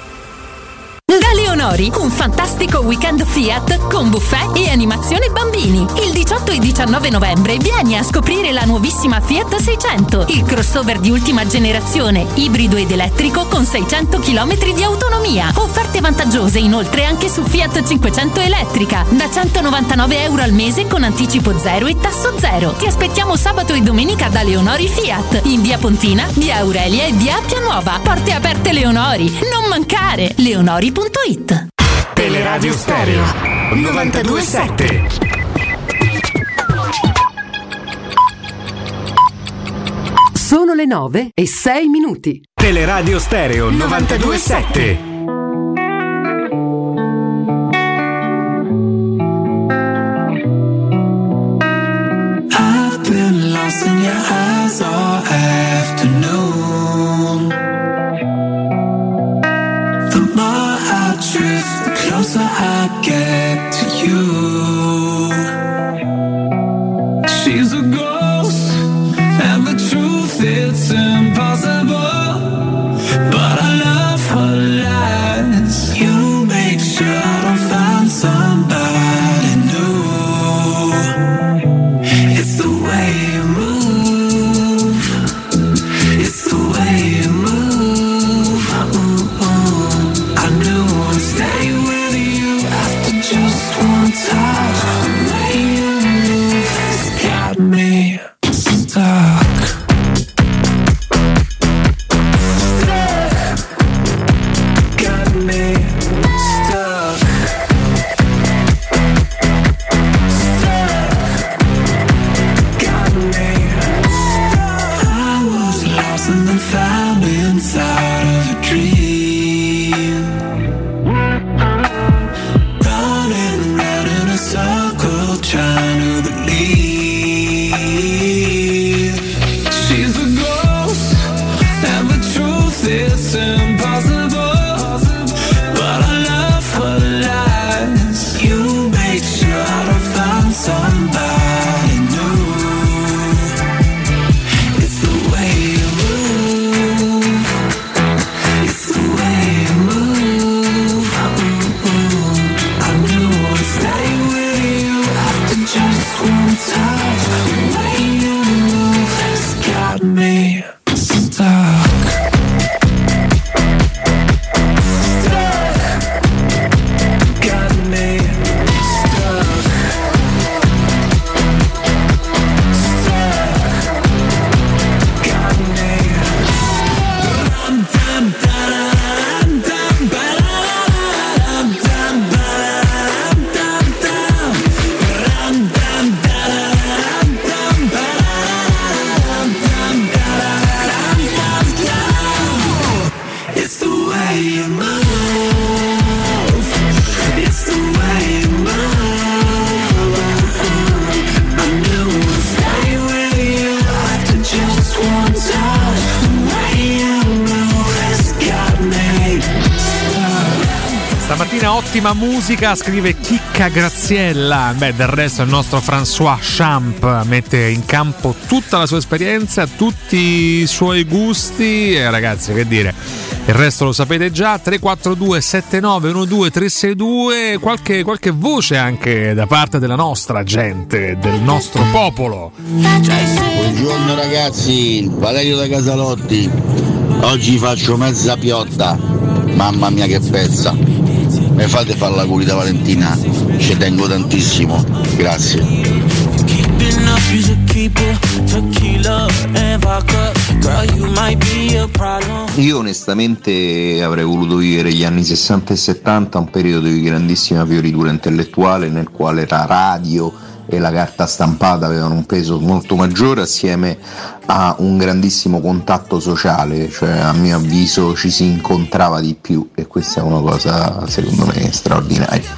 Da Leonori, un fantastico weekend Fiat con buffet e animazione bambini. Il 18 e 19 novembre vieni a scoprire la nuovissima Fiat 600, il crossover di ultima generazione, ibrido ed elettrico con 600 km di autonomia. Offerte vantaggiose inoltre anche su Fiat 500 elettrica, da 199 euro al mese con anticipo zero e tasso zero. Ti aspettiamo sabato e domenica da Leonori Fiat, in via Pontina, via Aurelia e via Appia Nuova. Porte aperte Leonori, non mancare! Leonori.it Teleradio Stereo 927 Sono le 9 e 6 minuti. Teleradio Stereo 927. Was lost and then found inside of a dream. Musica, scrive Chicca Graziella. Beh, del resto il nostro François Champ mette in campo tutta la sua esperienza, tutti i suoi gusti. E ragazzi, che dire, il resto lo sapete già. 342 7912 362 qualche, qualche voce anche da parte della nostra gente, del nostro popolo. Buongiorno ragazzi, Valerio da Casalotti. Oggi faccio mezza piotta. Mamma mia che pezza. Mi fate fare la culi da Valentina. Ci tengo tantissimo. Grazie. Io onestamente avrei voluto vivere gli anni 60 e 70, un periodo di grandissima fioritura intellettuale nel quale la radio e la carta stampata avevano un peso molto maggiore assieme a un grandissimo contatto sociale, cioè a mio avviso ci si incontrava di più e questa è una cosa secondo me straordinaria.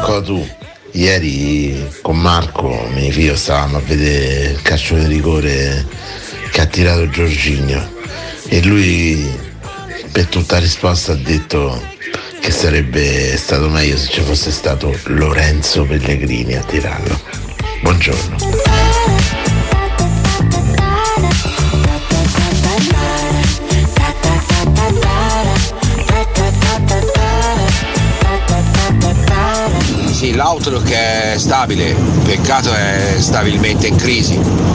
Cosa tu? Ieri con Marco, mio figlio, stavamo a vedere il calcio di rigore che ha tirato Giorginio e lui per tutta risposta ha detto che sarebbe stato meglio se ci fosse stato Lorenzo Pellegrini a tirarlo. Buongiorno. Sì, l'outlook è stabile, peccato è stabilmente in crisi.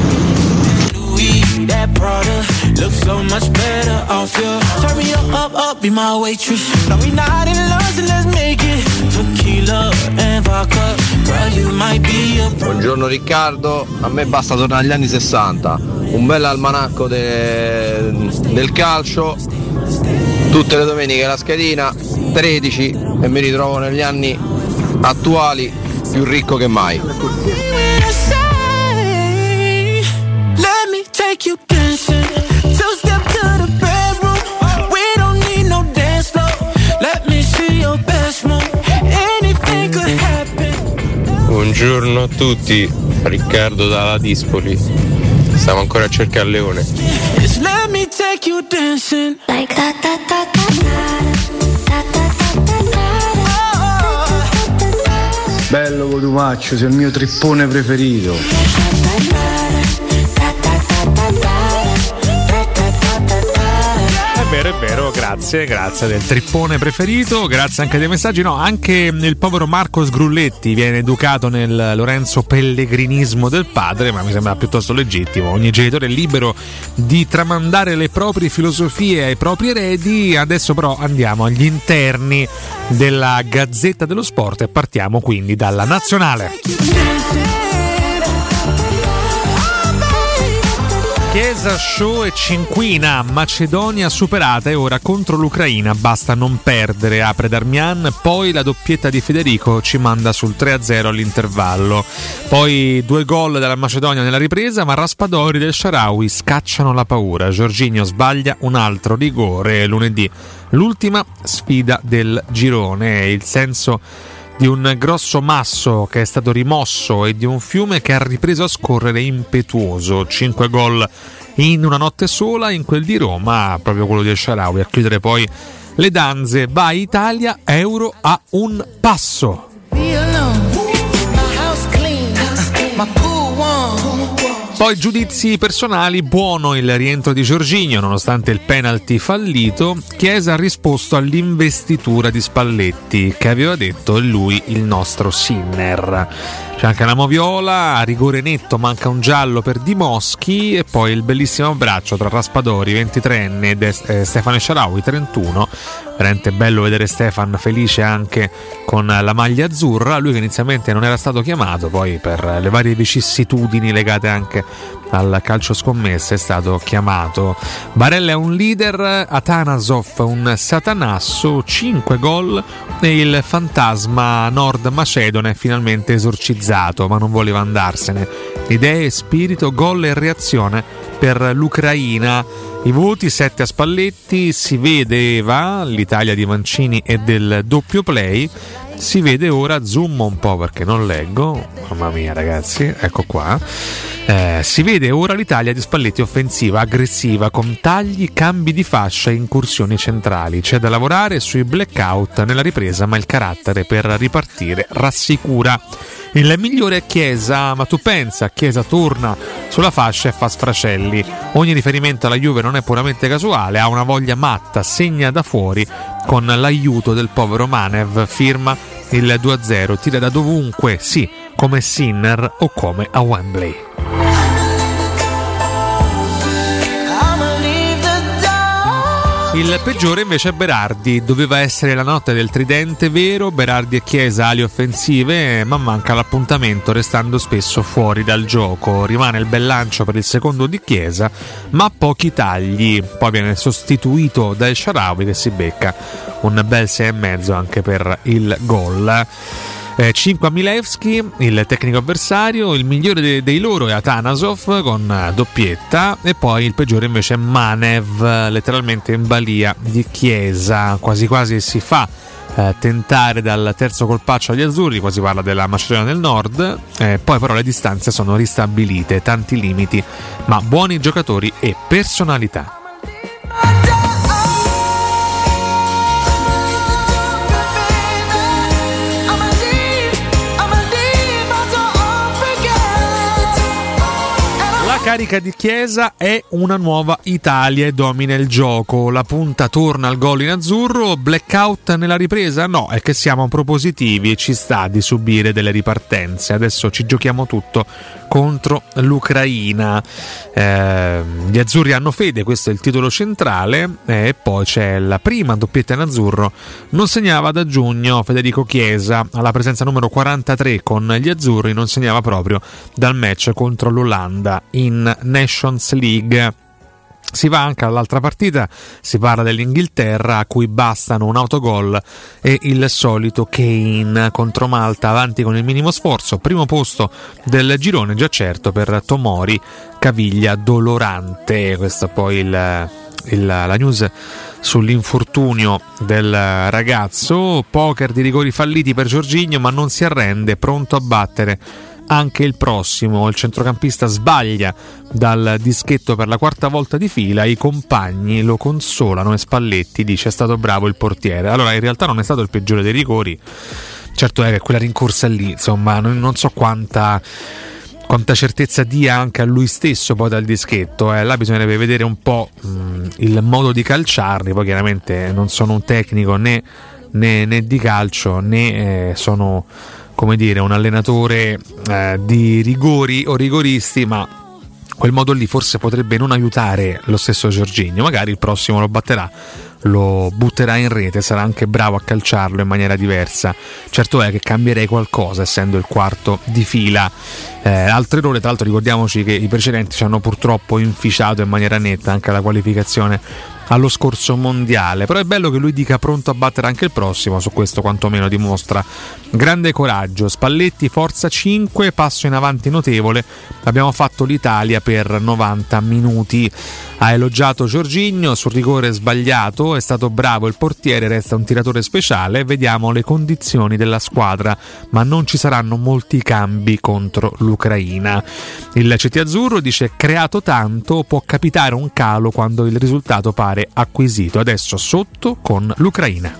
Buongiorno Riccardo, a me basta tornare agli anni 60, un bel almanacco de- del calcio, tutte le domeniche la schedina, 13 e mi ritrovo negli anni attuali più ricco che mai. Buongiorno a tutti, Riccardo dalla Dispoli. Stiamo ancora a cercare Leone. Just let me take you dancing. Like that, that, that, Bello Cotumaccio, sei il mio trippone preferito. Vero, grazie, grazie del trippone preferito, grazie anche dei messaggi. No, anche il povero Marco Sgrulletti viene educato nel Lorenzo Pellegrinismo del padre, ma mi sembra piuttosto legittimo. Ogni genitore è libero di tramandare le proprie filosofie ai propri eredi. Adesso però andiamo agli interni della Gazzetta dello Sport e partiamo quindi dalla nazionale. Chiesa, show e cinquina, Macedonia superata e ora contro l'Ucraina, basta non perdere, apre Darmian, poi la doppietta di Federico ci manda sul 3-0 all'intervallo, poi due gol della Macedonia nella ripresa, ma Raspadori del Sharawi scacciano la paura, Giorginio sbaglia un altro rigore lunedì, l'ultima sfida del girone, il senso di un grosso masso che è stato rimosso e di un fiume che ha ripreso a scorrere impetuoso. 5 gol in una notte sola in quel di Roma, proprio quello di Sharawi. A chiudere poi le danze. Vai Italia, euro a un passo. Be alone. My house clean. My. Poi giudizi personali, buono il rientro di Giorginio nonostante il penalty fallito. Chiesa ha risposto all'investitura di Spalletti che aveva detto è lui il nostro Sinner. C'è anche la Moviola, a rigore netto manca un giallo per Dimoschi e poi il bellissimo abbraccio tra Raspadori 23enne e eh, Stefano Sciaraui 31. Veramente bello vedere Stefan felice anche con la maglia azzurra, lui che inizialmente non era stato chiamato, poi per le varie vicissitudini legate anche al calcio scommesse è stato chiamato. Barella è un leader, Atanasov un satanasso, 5 gol e il fantasma nord macedone è finalmente esorcizzato, ma non voleva andarsene. Idee, spirito, gol e reazione per l'Ucraina. I voti 7 a Spalletti, si vedeva l'Italia di Mancini e del doppio play. Si vede ora, zoom un po' perché non leggo, mamma mia ragazzi, ecco qua. Eh, si vede ora l'Italia di Spalletti offensiva, aggressiva, con tagli, cambi di fascia e incursioni centrali. C'è da lavorare sui blackout nella ripresa, ma il carattere per ripartire rassicura. Il migliore è Chiesa, ma tu pensa, Chiesa torna sulla fascia e fa sfracelli. Ogni riferimento alla Juve non è puramente casuale, ha una voglia matta, segna da fuori con l'aiuto del povero Manev, firma il 2-0, tira da dovunque, sì, come Sinner o come a Wembley. Il peggiore invece è Berardi, doveva essere la notte del tridente vero, Berardi e Chiesa ali offensive, ma manca l'appuntamento restando spesso fuori dal gioco. Rimane il bel lancio per il secondo di Chiesa, ma pochi tagli. Poi viene sostituito da El Sharawi che si becca un bel 6,5 anche per il gol. Eh, 5 a Milevski, il tecnico avversario, il migliore de- dei loro è Atanasov con eh, doppietta e poi il peggiore invece è Manev, letteralmente in balia di Chiesa, quasi quasi si fa eh, tentare dal terzo colpaccio agli azzurri, qua si parla della Macedonia del Nord, eh, poi però le distanze sono ristabilite, tanti limiti, ma buoni giocatori e personalità. Carica di Chiesa è una nuova Italia e domina il gioco. La punta torna al gol in azzurro. Blackout nella ripresa? No, è che siamo propositivi e ci sta di subire delle ripartenze. Adesso ci giochiamo tutto contro l'Ucraina. Eh, gli azzurri hanno fede, questo è il titolo centrale. eh, E poi c'è la prima doppietta in azzurro. Non segnava da giugno Federico Chiesa alla presenza numero 43 con gli azzurri. Non segnava proprio dal match contro l'Olanda in Nations League. Si va anche all'altra partita, si parla dell'Inghilterra a cui bastano un autogol e il solito Kane contro Malta avanti con il minimo sforzo, primo posto del girone già certo per Tomori, caviglia dolorante, questa poi il, il, la news sull'infortunio del ragazzo, poker di rigori falliti per Giorginio ma non si arrende, pronto a battere anche il prossimo. Il centrocampista sbaglia dal dischetto per la quarta volta di fila, i compagni lo consolano e Spalletti dice è stato bravo il portiere. Allora in realtà non è stato il peggiore dei rigori, certo è che quella rincorsa lì, insomma, non, so quanta quanta certezza dia anche a lui stesso poi dal dischetto. Eh. Là bisognerebbe vedere un po' mh, il modo di calciarli. Poi chiaramente non sono un tecnico né, né, né di calcio né eh, sono come dire un allenatore eh, di rigori o rigoristi, ma quel modo lì forse potrebbe non aiutare lo stesso Giorginio. Magari il prossimo lo batterà lo butterà in rete, sarà anche bravo a calciarlo in maniera diversa. Certo è che cambierei qualcosa essendo il quarto di fila. Eh, altro errore, tra l'altro ricordiamoci che i precedenti ci hanno purtroppo inficiato in maniera netta anche la qualificazione allo scorso mondiale. Però è bello che lui dica pronto a battere anche il prossimo, su questo quantomeno dimostra grande coraggio. Spalletti, forza 5, passo in avanti notevole. Abbiamo fatto l'Italia per 90 minuti. Ha elogiato Giorginio sul rigore sbagliato, è stato bravo il portiere, resta un tiratore speciale. Vediamo le condizioni della squadra, ma non ci saranno molti cambi contro l'Ucraina. Il CT Azzurro dice creato tanto, può capitare un calo quando il risultato pare acquisito. Adesso sotto con l'Ucraina.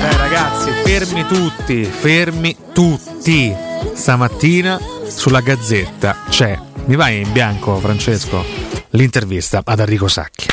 Eh ragazzi, fermi tutti, fermi tutti. Stamattina sulla Gazzetta c'è, mi vai in bianco Francesco, l'intervista ad Enrico Sacchi.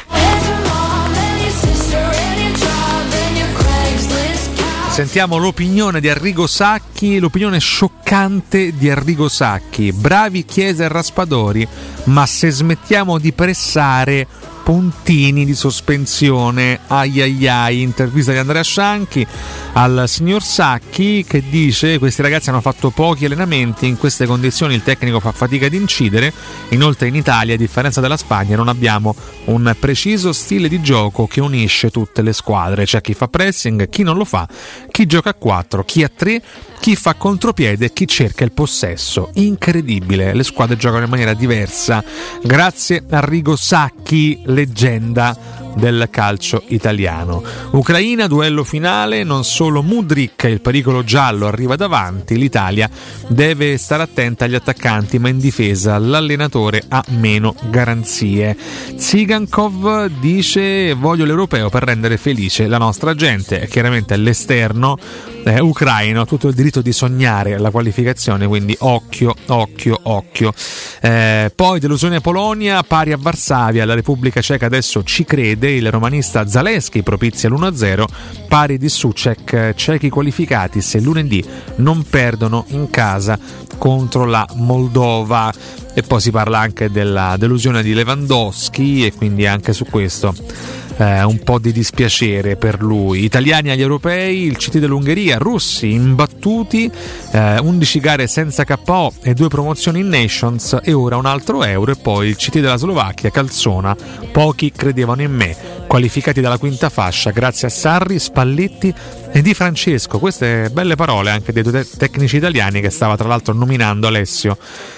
Sentiamo l'opinione di Arrigo Sacchi, l'opinione scioccante di Arrigo Sacchi. Bravi Chiesa e Raspadori, ma se smettiamo di pressare puntini di sospensione. Ai ai ai, intervista di Andrea Scianchi al signor Sacchi che dice questi ragazzi hanno fatto pochi allenamenti, in queste condizioni il tecnico fa fatica ad incidere, inoltre in Italia a differenza della Spagna non abbiamo un preciso stile di gioco che unisce tutte le squadre, c'è chi fa pressing, chi non lo fa, chi gioca a 4, chi a 3, chi fa contropiede e chi cerca il possesso. Incredibile, le squadre giocano in maniera diversa. Grazie a Rigo Sacchi, leggenda del calcio italiano. Ucraina, duello finale, non solo Mudrik, il pericolo giallo arriva davanti, l'Italia deve stare attenta agli attaccanti, ma in difesa l'allenatore ha meno garanzie. Zigankov dice voglio l'europeo per rendere felice la nostra gente, chiaramente l'esterno eh, ucraino ha tutto il diritto di sognare la qualificazione, quindi occhio, occhio, occhio. Eh, poi delusione Polonia, pari a Varsavia, la Repubblica Ceca adesso ci crede, il romanista Zaleschi propizia l'1-0, pari di Sucek, cechi qualificati se lunedì non perdono in casa contro la Moldova. E poi si parla anche della delusione di Lewandowski e quindi anche su questo eh, un po' di dispiacere per lui. Italiani agli europei, il CT dell'Ungheria, russi imbattuti, eh, 11 gare senza KO e due promozioni in Nations e ora un altro euro e poi il CT della Slovacchia, Calzona, pochi credevano in me, qualificati dalla quinta fascia grazie a Sarri, Spalletti e Di Francesco. Queste belle parole anche dei due te- tecnici italiani che stava tra l'altro nominando Alessio,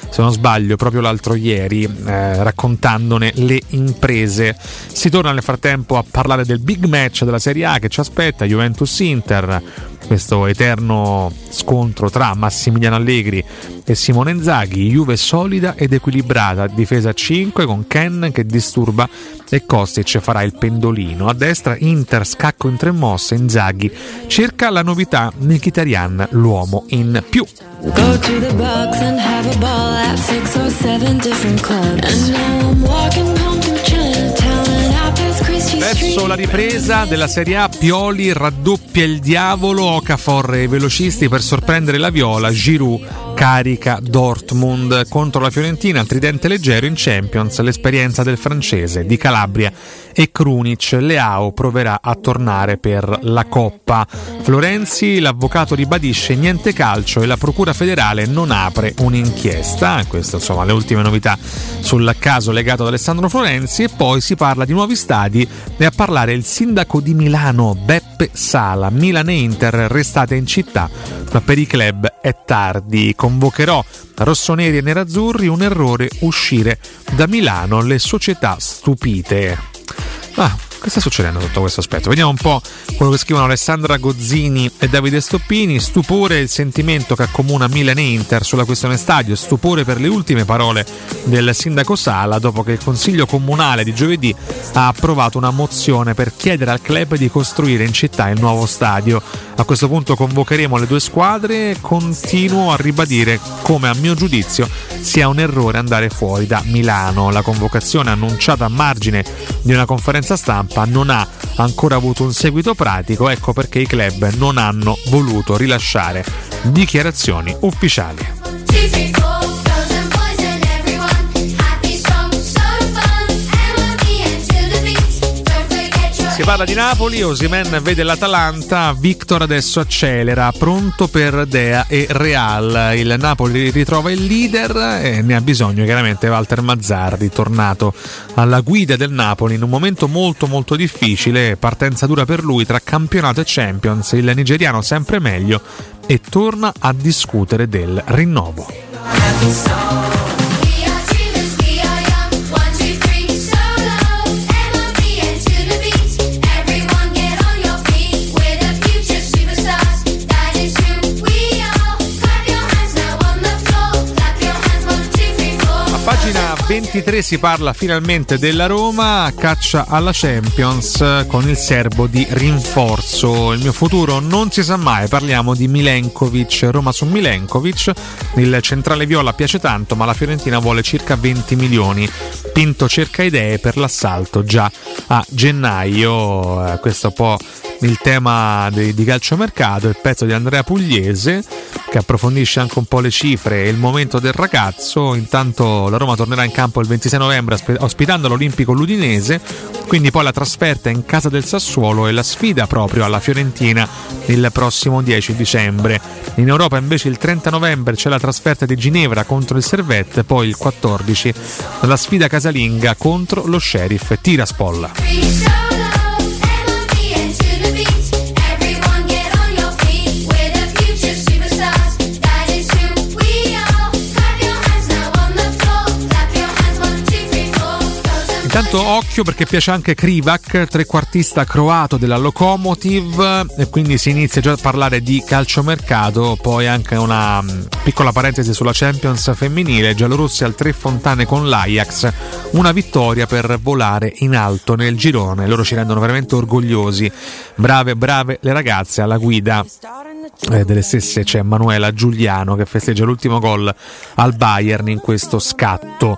se non sbaglio, proprio l'altro ieri, eh, raccontandone le imprese. Si torna nel frattempo a parlare del big match della Serie A che ci aspetta, Juventus-Inter questo eterno scontro tra Massimiliano Allegri e Simone Inzaghi, Juve solida ed equilibrata, difesa a 5 con Ken che disturba e Kostic farà il pendolino. A destra Inter scacco in tre mosse, Inzaghi cerca la novità Mkhitaryan, l'uomo in più. Go to the box and have a ball at six or seven different clubs. And now I'm walking Verso la ripresa della Serie A, Pioli raddoppia il diavolo, Okafor e i velocisti per sorprendere la Viola, Giroud carica Dortmund contro la Fiorentina, tridente leggero in Champions, l'esperienza del francese di Calabria e Krunic. Leao proverà a tornare per la Coppa. Florenzi, l'avvocato ribadisce niente calcio e la Procura federale non apre un'inchiesta. Queste insomma le ultime novità sul caso legato ad Alessandro Florenzi e poi si parla di nuovi stadi e a parlare il sindaco di Milano Beppe Sala. Milan e Inter restate in città, ma per i club è tardi. Convocherò rossoneri e nerazzurri un errore uscire da Milano, le società stupite. Ah, che sta succedendo sotto questo aspetto? Vediamo un po' quello che scrivono Alessandra Gozzini e Davide Stoppini. Stupore il sentimento che accomuna Milan e Inter sulla questione stadio. Stupore per le ultime parole del sindaco Sala dopo che il consiglio comunale di giovedì ha approvato una mozione per chiedere al club di costruire in città il nuovo stadio. A questo punto convocheremo le due squadre continuo a ribadire come a mio giudizio sia un errore andare fuori da Milano. La convocazione annunciata a margine di una conferenza stampa non ha ancora avuto un seguito pratico, ecco perché i club non hanno voluto rilasciare dichiarazioni ufficiali. Si parla di Napoli, Osimen vede l'Atalanta, Victor adesso accelera, pronto per Dea e Real. Il Napoli ritrova il leader e ne ha bisogno chiaramente Walter Mazzardi, tornato alla guida del Napoli in un momento molto molto difficile, partenza dura per lui tra campionato e Champions, il nigeriano sempre meglio e torna a discutere del rinnovo. 23 si parla finalmente della Roma, caccia alla Champions con il serbo di rinforzo. Il mio futuro non si sa mai, parliamo di Milenkovic, Roma su Milenkovic. Il centrale viola piace tanto, ma la Fiorentina vuole circa 20 milioni. Pinto cerca idee per l'assalto già a gennaio. Eh, questo è un po' il tema di, di calciomercato, il pezzo di Andrea Pugliese che approfondisce anche un po' le cifre e il momento del ragazzo. Intanto la Roma tornerà in campo il 26 novembre ospitando l'Olimpico Ludinese, quindi poi la trasferta in casa del Sassuolo e la sfida proprio alla Fiorentina il prossimo 10 dicembre. In Europa invece il 30 novembre c'è la trasferta di Ginevra contro il Servette, poi il 14 la sfida casalinga contro lo Sheriff Tiraspol. Intanto occhio perché piace anche Krivak, trequartista croato della Lokomotiv e quindi si inizia già a parlare di calciomercato, poi anche una mm, piccola parentesi sulla Champions femminile, giallorossi al tre fontane con l'Ajax, una vittoria per volare in alto nel girone, loro ci rendono veramente orgogliosi, brave brave le ragazze alla guida eh, delle stesse c'è Manuela Giuliano che festeggia l'ultimo gol al Bayern in questo scatto.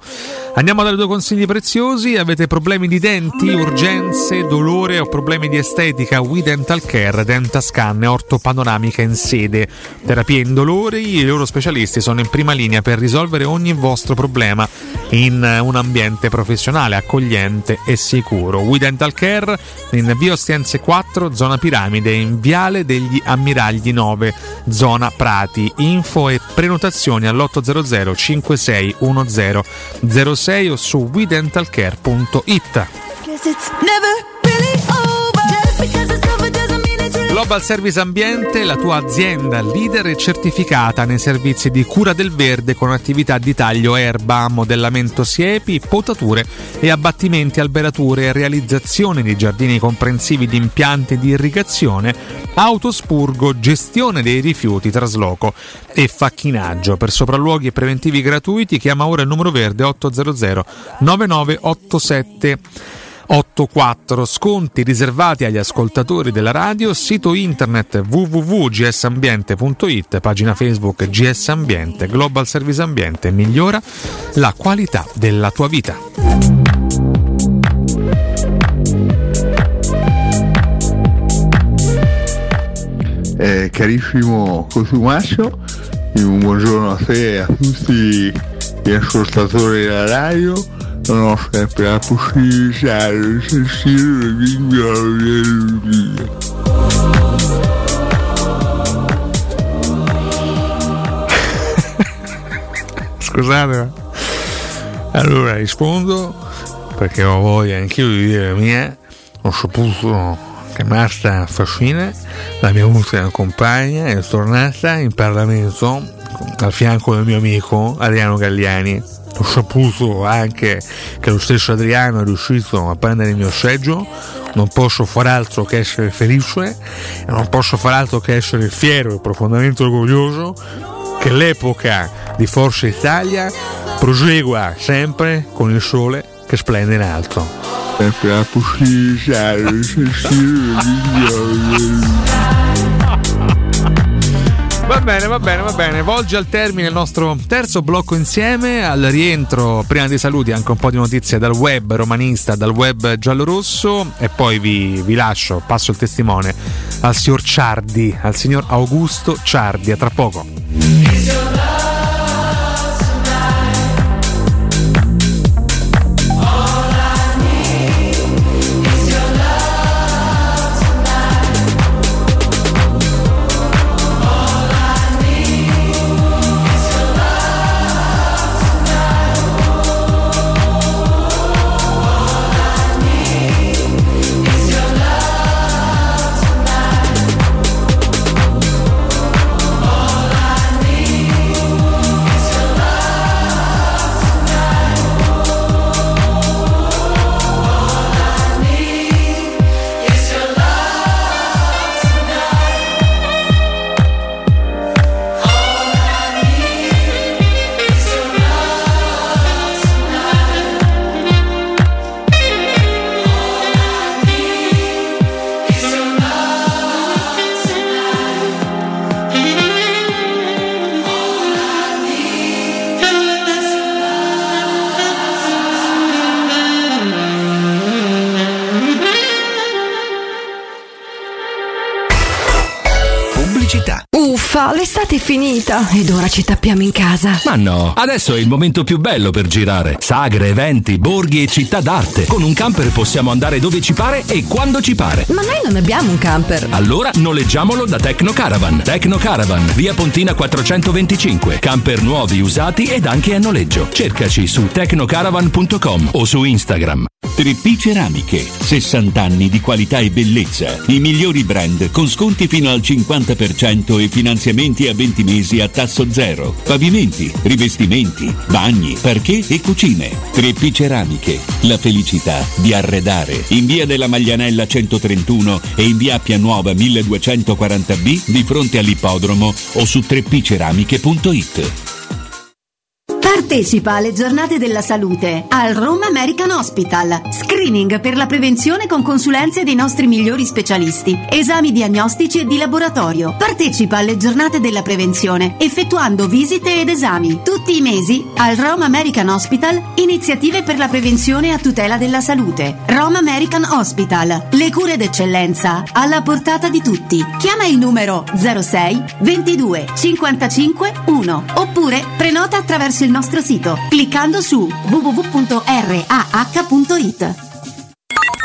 Andiamo dalle due consigli preziosi. Avete problemi di denti, urgenze, dolore o problemi di estetica? We Dental Care, Dentascan e ortopanoramica in sede. Terapie indolori, i loro specialisti sono in prima linea per risolvere ogni vostro problema in un ambiente professionale, accogliente e sicuro. We Dental Care in Via Ostiense 4, zona Piramide, in Viale degli Ammiragli 9, zona Prati. Info e prenotazioni all'800 5610 06 o su WeDentalCare.it. Global Service Ambiente, la tua azienda leader e certificata nei servizi di cura del verde con attività di taglio erba, modellamento siepi, potature e abbattimenti alberature, realizzazione di giardini comprensivi di impianti di irrigazione, autospurgo, gestione dei rifiuti, trasloco e facchinaggio. Per sopralluoghi e preventivi gratuiti chiama ora il numero verde 800 9987 84 sconti riservati agli ascoltatori della radio, sito internet www.gsambiente.it, pagina Facebook GS Ambiente, Global Service Ambiente, migliora la qualità della tua vita. Eh, carissimo Cosumaccio, un buongiorno a te e a tutti gli ascoltatori della radio. Non ho sempre la possibilità di sentire le lingue Scusate, ma- allora rispondo perché ho voglia anch'io di dire la mia. Ho saputo che Marta Fascina, la mia ultima compagna, è tornata in Parlamento al fianco del mio amico Adriano Galliani. Ho saputo anche che lo stesso Adriano è riuscito a prendere il mio seggio. Non posso far altro che essere felice non posso far altro che essere fiero e profondamente orgoglioso che l'epoca di Forza Italia prosegua sempre con il sole che splende in alto. sempre la possibilità di sentire le lingue Va bene, va bene, va bene. Volge al termine il nostro terzo blocco insieme. Al rientro, prima dei saluti, anche un po' di notizie dal web romanista, dal web giallorosso. E poi vi, vi lascio, passo il testimone al signor Ciardi, al signor Augusto Ciardi. A tra poco. Uffa, l'estate è finita ed ora ci tappiamo in casa. Ma no, adesso è il momento più bello per girare. Sagre, eventi, borghi e città d'arte. Con un camper possiamo andare dove ci pare e quando ci pare. Ma noi non abbiamo un camper. Allora noleggiamolo da Tecno Caravan. Tecno Caravan, via Pontina 425. Camper nuovi, usati ed anche a noleggio. Cercaci su tecnocaravan.com o su Instagram. 3P Ceramiche, 60 anni di qualità e bellezza. I migliori brand con sconti fino al 50% e finanziamenti a 20 mesi a tasso zero. Pavimenti, rivestimenti, bagni, parquet e cucine. 3P Ceramiche, la felicità di arredare. In via della Maglianella 131 e in via Appia Nuova 1240B di fronte all'ippodromo o su 3pceramiche.it. Partecipa alle giornate della salute al Roma American Hospital. Screening per la prevenzione con consulenze dei nostri migliori specialisti. Esami diagnostici e di laboratorio. Partecipa alle giornate della prevenzione effettuando visite ed esami. Tutti i mesi al Roma American Hospital iniziative per la prevenzione a tutela della salute. Roma American Hospital. Le cure d'eccellenza alla portata di tutti. Chiama il numero 06 22 55 1 oppure prenota attraverso il nostro sito cliccando su www.rah.it.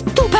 Oh, che stupendo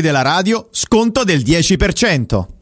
della radio, sconto del 10%.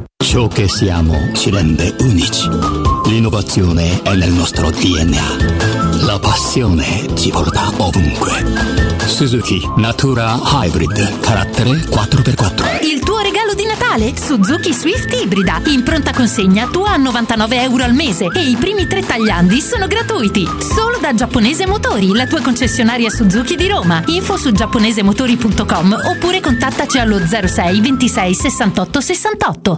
Ciò che siamo ci rende unici. L'innovazione è nel nostro DNA. La passione ci porta ovunque. Suzuki Natura Hybrid, carattere 4x4. Il tuo regalo di Natale? Suzuki Swift Ibrida. In pronta consegna tua a 99 euro al mese e i primi tre tagliandi sono gratuiti. Solo da Giapponese Motori, la tua concessionaria Suzuki di Roma. Info su giapponesemotori.com oppure contattaci allo 06 26 68 68.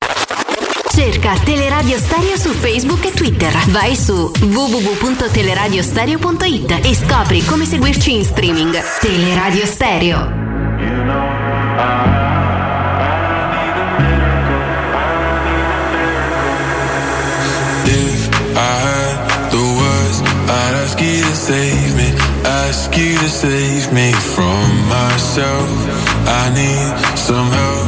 Cerca Teleradio Stereo su Facebook e Twitter. Vai su www.teleradiostereo.it e scopri come seguirci in streaming. Teleradio Stereo. I the words, I'd ask you to save me, ask you to save me from myself. I need some help,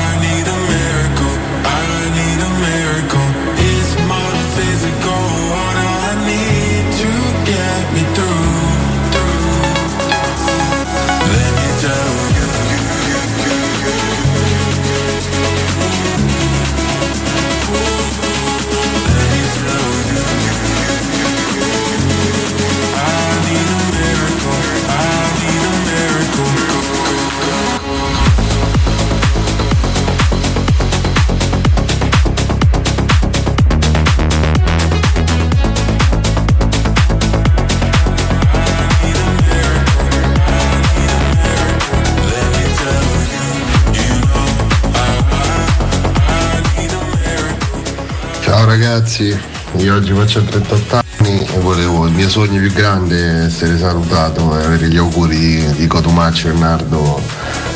ragazzi, io oggi faccio 38 anni e volevo, il mio sogno più grande è essere salutato e avere gli auguri di, Cotumaccio e Nardo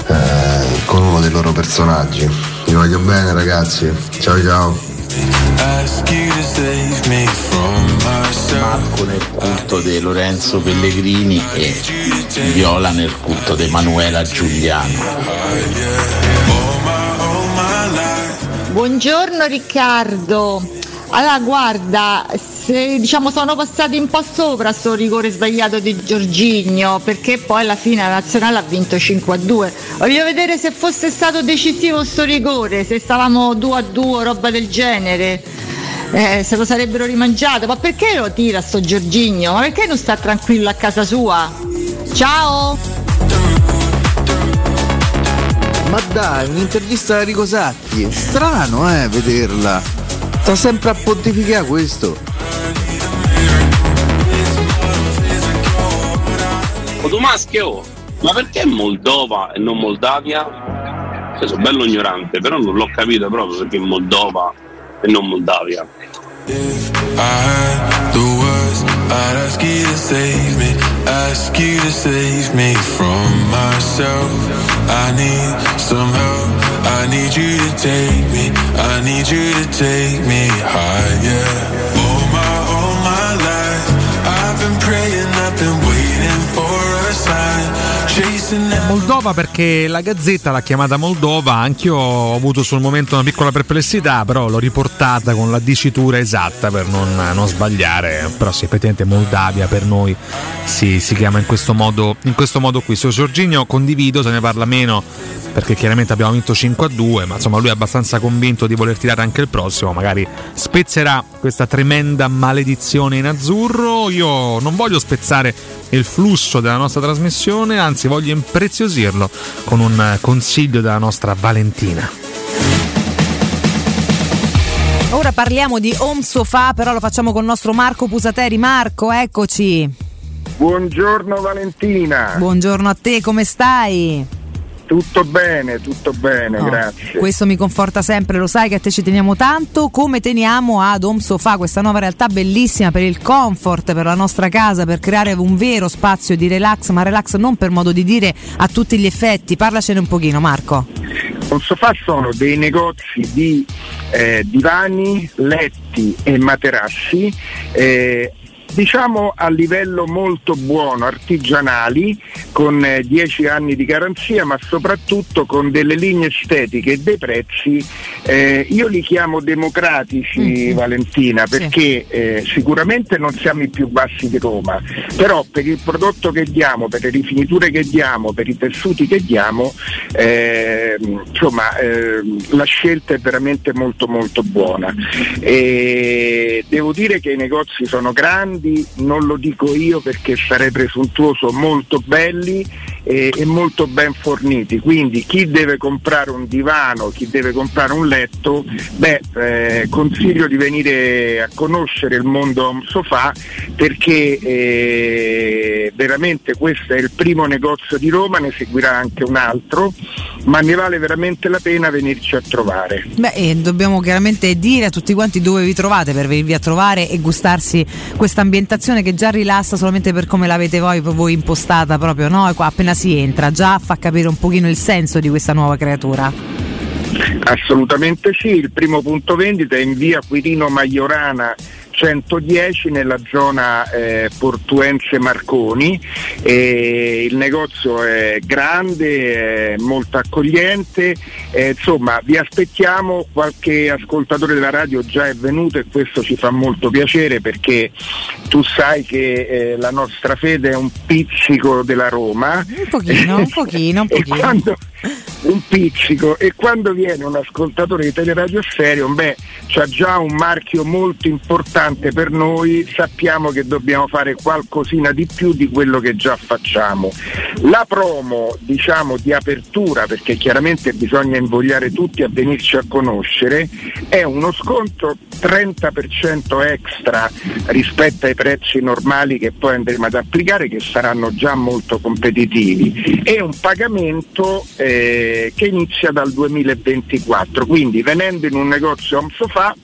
eh, con uno dei loro personaggi. Vi voglio bene ragazzi, ciao ciao. Marco nel culto di Lorenzo Pellegrini e Viola nel culto di Emanuela Giuliano. Buongiorno Riccardo. Allora guarda, se, diciamo sono passati un po' sopra sto rigore sbagliato di Giorgigno perché poi alla fine la nazionale ha vinto 5 a 2. Voglio vedere se fosse stato decisivo sto rigore, se stavamo 2 a 2 roba del genere. Eh, se lo sarebbero rimangiato, ma perché lo tira sto Giorgigno? Ma perché non sta tranquillo a casa sua? Ciao! Ma dai, un'intervista a Rico Sacchi, strano eh, vederla. Sta sempre a pontificare questo. O tu maschio, ma perché Moldova e non Moldavia? Cioè, sono bello ignorante, però non l'ho capito proprio perché Moldova e non Moldavia. I had the words, I'd ask you to save me, ask you to save me from myself. I need some help, I need you to take me, I need you to take me higher. Moldova perché la Gazzetta l'ha chiamata Moldova, anch'io ho avuto sul momento una piccola perplessità, però l'ho riportata con la dicitura esatta per non, non sbagliare, però sì, effettivamente Moldavia per noi si, si chiama in questo, modo, in questo modo qui. Su Giorginio condivido, se ne parla meno perché chiaramente abbiamo vinto 5 a 2, ma insomma lui è abbastanza convinto di voler tirare anche il prossimo, magari spezzerà questa tremenda maledizione in azzurro. Io non voglio spezzare il flusso della nostra trasmissione, anzi voglio impreziosirlo con un consiglio della nostra Valentina. Ora parliamo di home sofa, però lo facciamo con il nostro Marco Pusateri. Marco, eccoci. Buongiorno Valentina. Buongiorno a te, come stai? Tutto bene, tutto bene, No, grazie. Questo mi conforta sempre, lo sai che a te ci teniamo tanto. Come teniamo ad Home Sofa, questa nuova realtà bellissima per il comfort, per la nostra casa, per creare un vero spazio di relax, ma relax non per modo di dire a tutti gli effetti. Parlacene un pochino, Marco. Un sofà sono dei negozi di eh, divani, letti e materassi. eh, Diciamo a livello molto buono, artigianali, con eh, 10 anni di garanzia, ma soprattutto con delle linee estetiche e dei prezzi, eh, io li chiamo democratici, Valentina, perché eh, sicuramente non siamo i più bassi di Roma, però per il prodotto che diamo, per le rifiniture che diamo, per i tessuti che diamo, eh, insomma eh, la scelta è veramente molto molto buona. E devo dire che i negozi sono grandi, non lo dico io perché sarei presuntuoso, molto belli e, e molto ben forniti, quindi chi deve comprare un divano, chi deve comprare un letto, beh, eh, consiglio di venire a conoscere il mondo home sofà perché eh, veramente questo è il primo negozio di Roma, ne seguirà anche un altro, ma ne vale veramente la pena venirci a trovare. Beh, e dobbiamo chiaramente dire a tutti quanti dove vi trovate per venirvi a trovare e gustarsi questa ambientazione che già rilassa solamente per come l'avete voi, voi impostata proprio, no? Qua appena si entra, già fa capire un pochino il senso di questa nuova creatura. Assolutamente sì, il primo punto vendita è in via Quirino Maiorana 110 nella zona eh, Portuense Marconi e il negozio è grande, è molto accogliente, eh, insomma vi aspettiamo, qualche ascoltatore della radio già è venuto e questo ci fa molto piacere perché tu sai che eh, la nostra fede è un pizzico della Roma. Un pochino, un pochino, un pochino. quando- un pizzico e quando viene un ascoltatore di Teleradio Stereo, beh, c'ha già un marchio molto importante per noi, sappiamo che dobbiamo fare qualcosina di più di quello che già facciamo. La promo, diciamo, di apertura, perché chiaramente bisogna invogliare tutti a venirci a conoscere, è uno sconto 30% extra rispetto ai prezzi normali che poi andremo ad applicare, che saranno già molto competitivi, e un pagamento eh, che inizia dal 2024. Quindi venendo in un negozio home sofà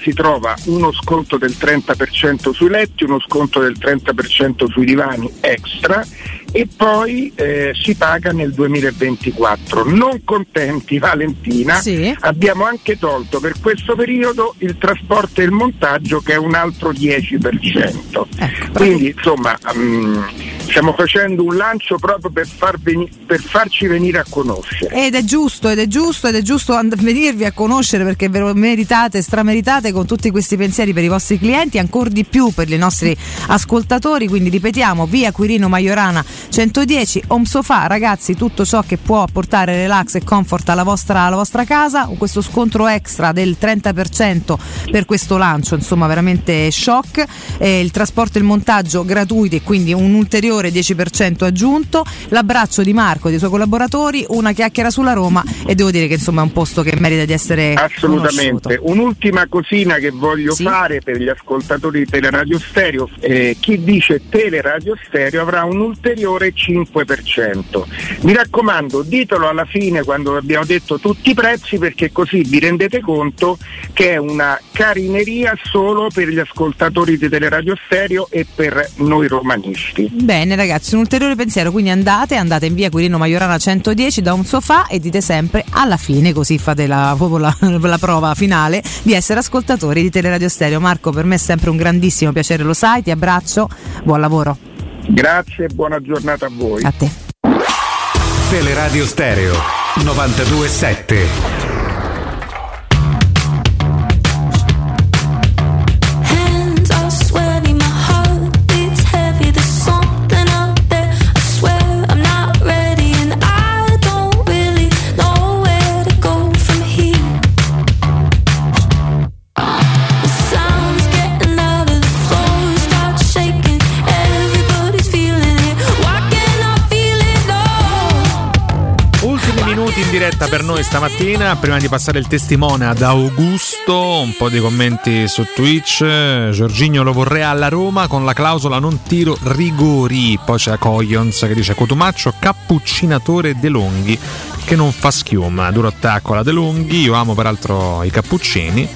si trova uno sconto del 30% sui letti, uno sconto del 30% sui divani extra e poi eh, si paga nel 2024. Non contenti Valentina, abbiamo anche tolto per questo periodo il trasporto e il montaggio che è un altro 10%. Quindi insomma mm, stiamo facendo un lancio proprio per, far veni- per farci venire a conoscere. Ed è giusto, ed è giusto, ed è giusto and- venirvi a conoscere perché ve lo meritate, strameritate con tutti questi pensieri per i vostri clienti, ancora di più per i nostri ascoltatori. Quindi ripetiamo, via Quirino Maiorana 110, Home Sofa, ragazzi, tutto ciò che può portare relax e comfort alla vostra, alla vostra casa. Questo scontro extra del 30% per questo lancio, insomma, veramente shock. Eh, il trasporto e il montaggio gratuiti e quindi un ulteriore 10% aggiunto. L'abbraccio di Marco e dei suoi collaboratori, una chiacchiera sulla Roma e devo dire che insomma è un posto che merita di essere Assolutamente. Un'ultima cosina che voglio fare per gli ascoltatori di Teleradio Stereo, eh, chi dice Teleradio Stereo avrà un ulteriore 5%. Mi raccomando, ditelo alla fine quando abbiamo detto tutti i prezzi perché così vi rendete conto che è una carineria solo per gli ascoltatori di Teleradio Stereo e per noi romanisti. Bene ragazzi, un ulteriore pensiero, quindi andate, andate in via Quirino Maiorana 110 da un sofà e dite sempre alla fine, così fate la, la, la prova finale di essere ascoltatori di Teleradio Stereo. Marco, per me è sempre un grandissimo piacere, lo sai, ti abbraccio, buon lavoro. Grazie e buona giornata a voi. A te. Teleradio Stereo 927. Diretta per noi stamattina, prima di passare il testimone ad Augusto, un po' di commenti su Twitch, Giorginio lo vorrei alla Roma con la clausola non tiro rigori, poi c'è Coglions che dice Cotumaccio cappuccinatore De Longhi che non fa schiuma, duro attacco alla De Longhi, io amo peraltro i cappuccini.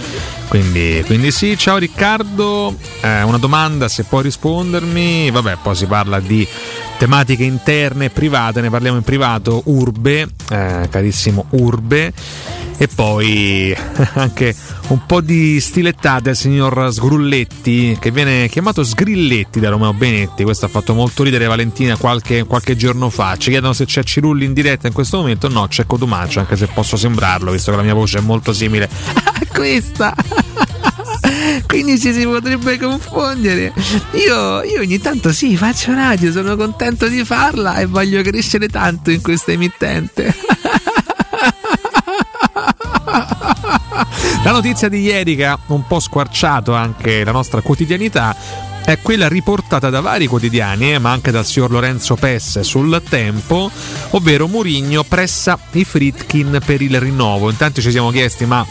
Quindi, quindi sì, ciao Riccardo, Eh, una domanda se puoi rispondermi, vabbè poi si parla di tematiche interne e private, ne parliamo in privato, Urbe, eh, carissimo Urbe, e poi anche un po' di stilettate al signor Sgrulletti, che viene chiamato Sgrilletti da Romeo Benetti, questo ha fatto molto ridere Valentina qualche, qualche giorno fa, ci chiedono se c'è Cirulli in diretta in questo momento, no c'è Cotumaccio, anche se posso sembrarlo, visto che la mia voce è molto simile a questa. Quindi ci si potrebbe confondere. Io, io ogni tanto sì, faccio radio, sono contento di farla e voglio crescere tanto in questa emittente. La notizia di ieri che ha un po' squarciato anche la nostra quotidianità è quella riportata da vari quotidiani, eh, ma anche dal signor Lorenzo Pesse sul Tempo, ovvero Murigno pressa i Fritkin per il rinnovo. Intanto ci siamo chiesti ma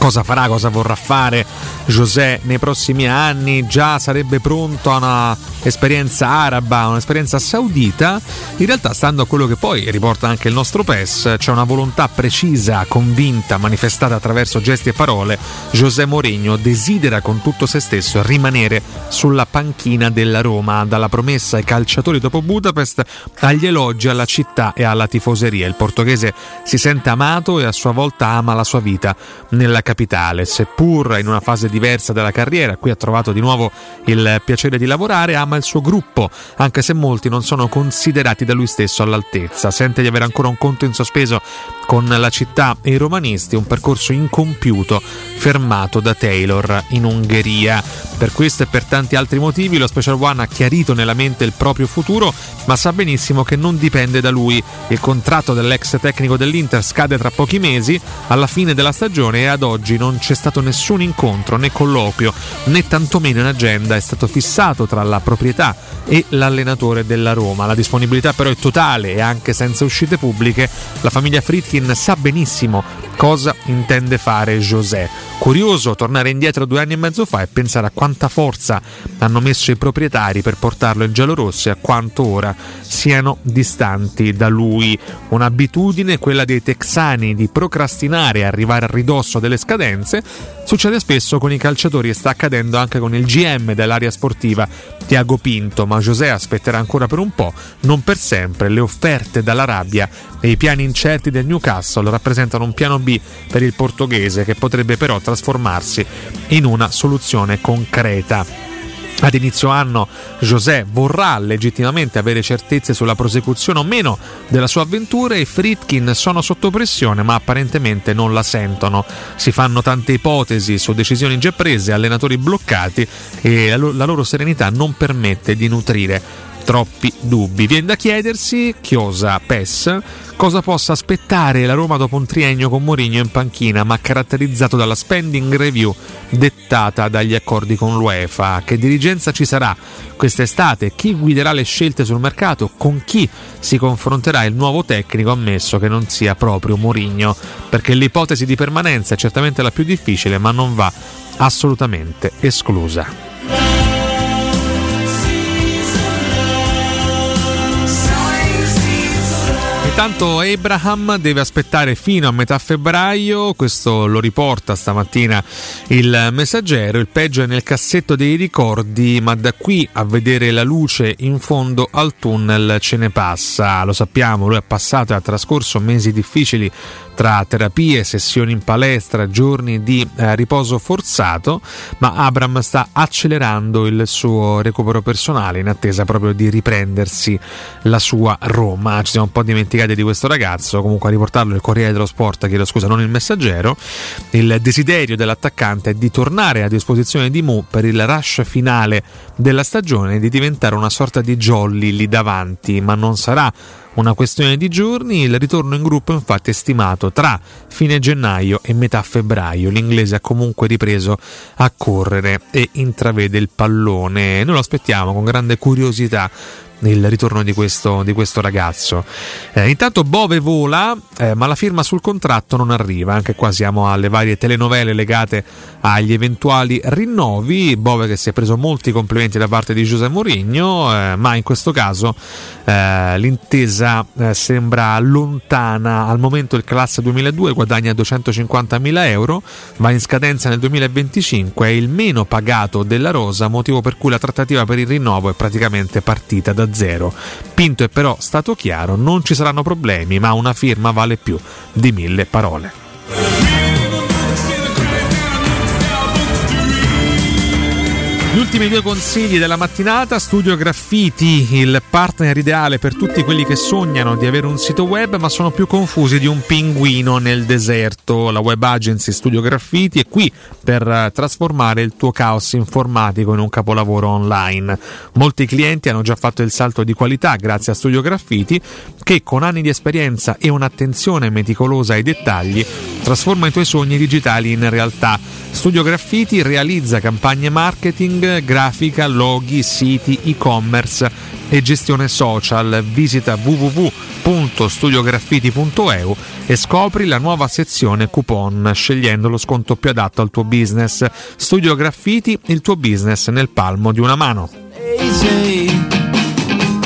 cosa farà, cosa vorrà fare José nei prossimi anni, già sarebbe pronto a una esperienza araba, un'esperienza saudita, in realtà stando a quello che poi riporta anche il nostro PES, c'è una volontà precisa, convinta, manifestata attraverso gesti e parole, José Mourinho desidera con tutto se stesso rimanere sulla panchina della Roma, dalla promessa ai calciatori dopo Budapest agli elogi alla città e alla tifoseria. Il portoghese si sente amato e a sua volta ama la sua vita nella capitale, seppur in una fase diversa della carriera, qui ha trovato di nuovo il piacere di lavorare, ama il suo gruppo, anche se molti non sono considerati da lui stesso all'altezza, sente di avere ancora un conto in sospeso con la città e i romanisti, un percorso incompiuto fermato da Taylor in Ungheria. Per questo e per tanti altri motivi lo Special One ha chiarito nella mente il proprio futuro, ma sa benissimo che non dipende da lui. Il contratto dell'ex tecnico dell'Inter scade tra pochi mesi, alla fine della stagione e ad oggi non c'è stato nessun incontro né colloquio, né tantomeno in agenda è stato fissato tra la proprietà e l'allenatore della Roma. La disponibilità però è totale e anche senza uscite pubbliche. La famiglia Fritkin sa benissimo cosa intende fare José. Curioso tornare indietro due anni e mezzo fa e pensare a quanta forza hanno messo i proprietari per portarlo in giallorossi e a quanto ora siano distanti da lui. Un'abitudine, quella dei texani, di procrastinare e arrivare a ridosso delle scadenze, succede spesso con i calciatori e sta accadendo anche con il GM dell'area sportiva Tiago Pinto, ma José aspetterà ancora per un po', non per sempre. Le offerte dall'Arabia e i piani incerti del Newcastle rappresentano un piano B per il portoghese che potrebbe però trasformarsi in una soluzione concreta. Ad inizio anno José vorrà legittimamente avere certezze sulla prosecuzione o meno della sua avventura e Fritkin sono sotto pressione ma apparentemente non la sentono. Si fanno tante ipotesi su decisioni già prese, allenatori bloccati e la loro serenità non permette di nutrire troppi dubbi. Viene da chiedersi, chiosa PES, cosa possa aspettare la Roma dopo un triennio con Mourinho in panchina, ma caratterizzato dalla spending review dettata dagli accordi con l'UEFA. Che dirigenza ci sarà quest'estate? Chi guiderà le scelte sul mercato? Con chi si confronterà il nuovo tecnico, ammesso che non sia proprio Mourinho? Perché l'ipotesi di permanenza è certamente la più difficile, ma non va assolutamente esclusa. Intanto Abraham deve aspettare fino a metà febbraio, questo lo riporta stamattina il messaggero, il peggio è nel cassetto dei ricordi, ma da qui a vedere la luce in fondo al tunnel ce ne passa, lo sappiamo, lui ha passato e ha trascorso mesi difficili tra terapie, sessioni in palestra, giorni di eh, riposo forzato, ma Abram sta accelerando il suo recupero personale in attesa proprio di riprendersi la sua Roma. Ci siamo un po' dimenticati di questo ragazzo, comunque a riportarlo il Corriere dello Sport, chiedo scusa, non il messaggero. Il desiderio dell'attaccante è di tornare a disposizione di Mu per il rush finale della stagione e di diventare una sorta di jolly lì davanti, ma non sarà una questione di giorni, il ritorno in gruppo infatti è stimato tra fine gennaio e metà febbraio. L'inglese ha comunque ripreso a correre e intravede il pallone. Noi lo aspettiamo con grande curiosità il ritorno di questo, di questo ragazzo. Eh, intanto Bove vola, eh, ma la firma sul contratto non arriva. Anche qua siamo alle varie telenovele legate agli eventuali rinnovi. Bove che si è preso molti complimenti da parte di Giuseppe Mourinho, eh, ma in questo caso eh, l'intesa eh, sembra lontana. Al momento il classe 2002 guadagna 250.000 euro, va in scadenza nel 2025, è il meno pagato della rosa, motivo per cui la trattativa per il rinnovo è praticamente partita da zero. Pinto è però stato chiaro, non ci saranno problemi, ma una firma vale più di mille parole. Gli ultimi due consigli della mattinata, Studio Graffiti, il partner ideale per tutti quelli che sognano di avere un sito web ma sono più confusi di un pinguino nel deserto. La web agency Studio Graffiti è qui per eh, trasformare il tuo caos informatico in un capolavoro online. Molti clienti hanno già fatto il salto di qualità grazie a Studio Graffiti che con anni di esperienza e un'attenzione meticolosa ai dettagli trasforma i tuoi sogni digitali in realtà. Studio Graffiti realizza campagne marketing, grafica, loghi, siti, e-commerce e gestione social. Visita www.studiograffiti.eu e scopri la nuova sezione coupon scegliendo lo sconto più adatto al tuo business. Studio Graffiti, il tuo business nel palmo di una mano.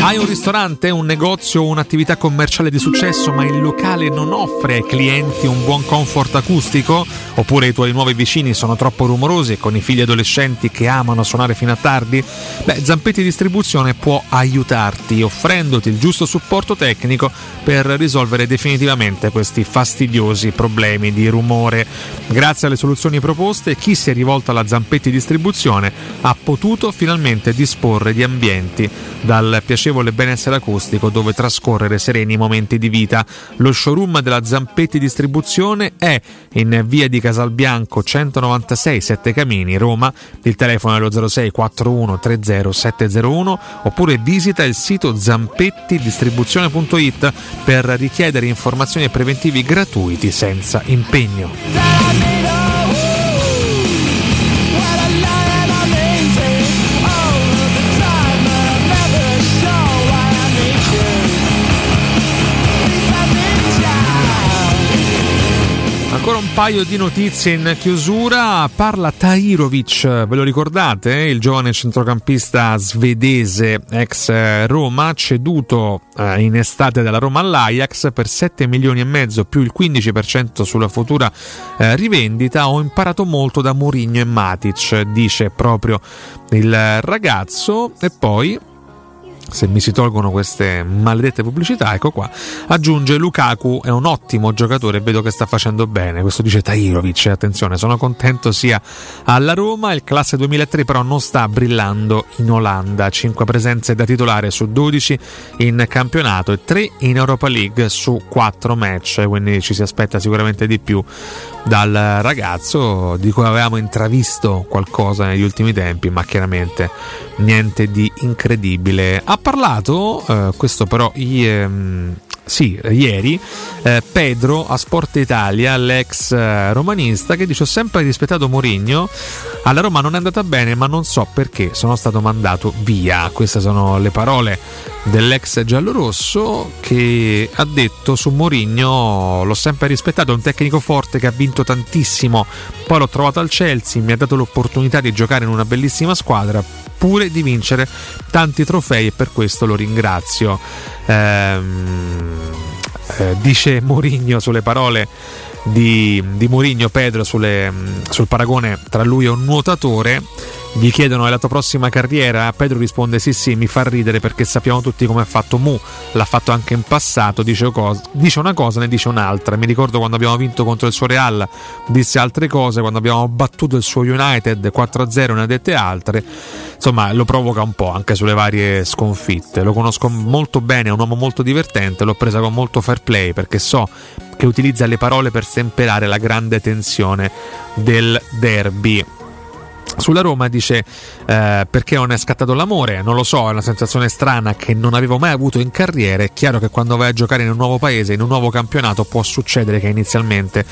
Hai un ristorante, un negozio o un'attività commerciale di successo, ma il locale non offre ai clienti un buon comfort acustico? Oppure i tuoi nuovi vicini sono troppo rumorosi e con i figli adolescenti che amano suonare fino a tardi? Beh, Zampetti Distribuzione può aiutarti offrendoti il giusto supporto tecnico per risolvere definitivamente questi fastidiosi problemi di rumore. Grazie alle soluzioni proposte, chi si è rivolto alla Zampetti Distribuzione ha potuto finalmente disporre di ambienti dal piacevole benessere acustico dove trascorrere sereni momenti di vita. Lo showroom della Zampetti Distribuzione è in via di Casalbianco 196 Sette Camini, Roma. Il telefono è lo 06 41 30 701 oppure visita il sito zampettidistribuzione.it per richiedere informazioni e preventivi gratuiti senza impegno. Ancora paio di notizie in chiusura. Parla Tahirovic, ve lo ricordate? Il giovane centrocampista svedese ex eh, Roma, ceduto eh, in estate dalla Roma all'Ajax per 7 milioni e mezzo più il 15% sulla futura eh, rivendita. Ho imparato molto da Mourinho e Matic, dice proprio il ragazzo. E poi se mi si tolgono queste maledette pubblicità, ecco qua. Aggiunge Lukaku è un ottimo giocatore, vedo che sta facendo bene. Questo dice Tahirovic, attenzione, sono contento sia alla Roma, il classe 2003 però non sta brillando in Olanda, 5 presenze da titolare su 12 in campionato e 3 in Europa League su 4 match, quindi ci si aspetta sicuramente di più dal ragazzo di cui avevamo intravisto qualcosa negli ultimi tempi, ma chiaramente niente di incredibile. Ha parlato, eh, questo però ehm, sì, ieri, eh, Pedro a Sport Italia, l'ex eh, romanista, che dice ho sempre rispettato Mourinho, alla Roma non è andata bene ma non so perché sono stato mandato via. Queste sono le parole dell'ex giallorosso che ha detto su Mourinho l'ho sempre rispettato, è un tecnico forte che ha vinto tantissimo, poi l'ho trovato al Chelsea, mi ha dato l'opportunità di giocare in una bellissima squadra, pure di vincere tanti trofei e per questo lo ringrazio. Ehm, eh, dice Mourinho sulle parole di, di Mourinho Pedro sulle, sul paragone tra lui e un nuotatore gli chiedono è la tua prossima carriera? Pedro risponde sì sì, mi fa ridere perché sappiamo tutti come ha fatto Mu, l'ha fatto anche in passato, dice, cosa, dice una cosa, ne dice un'altra. Mi ricordo quando abbiamo vinto contro il suo Real, disse altre cose, quando abbiamo battuto il suo United 4-0 ne ha dette altre. Insomma, lo provoca un po' anche sulle varie sconfitte. Lo conosco molto bene, è un uomo molto divertente, l'ho presa con molto fair play perché so che utilizza le parole per semperare la grande tensione del derby. Sulla Roma dice eh, perché non è scattato l'amore, non lo so, è una sensazione strana che non avevo mai avuto in carriera. È chiaro che quando vai a giocare in un nuovo paese, in un nuovo campionato, può succedere che inizialmente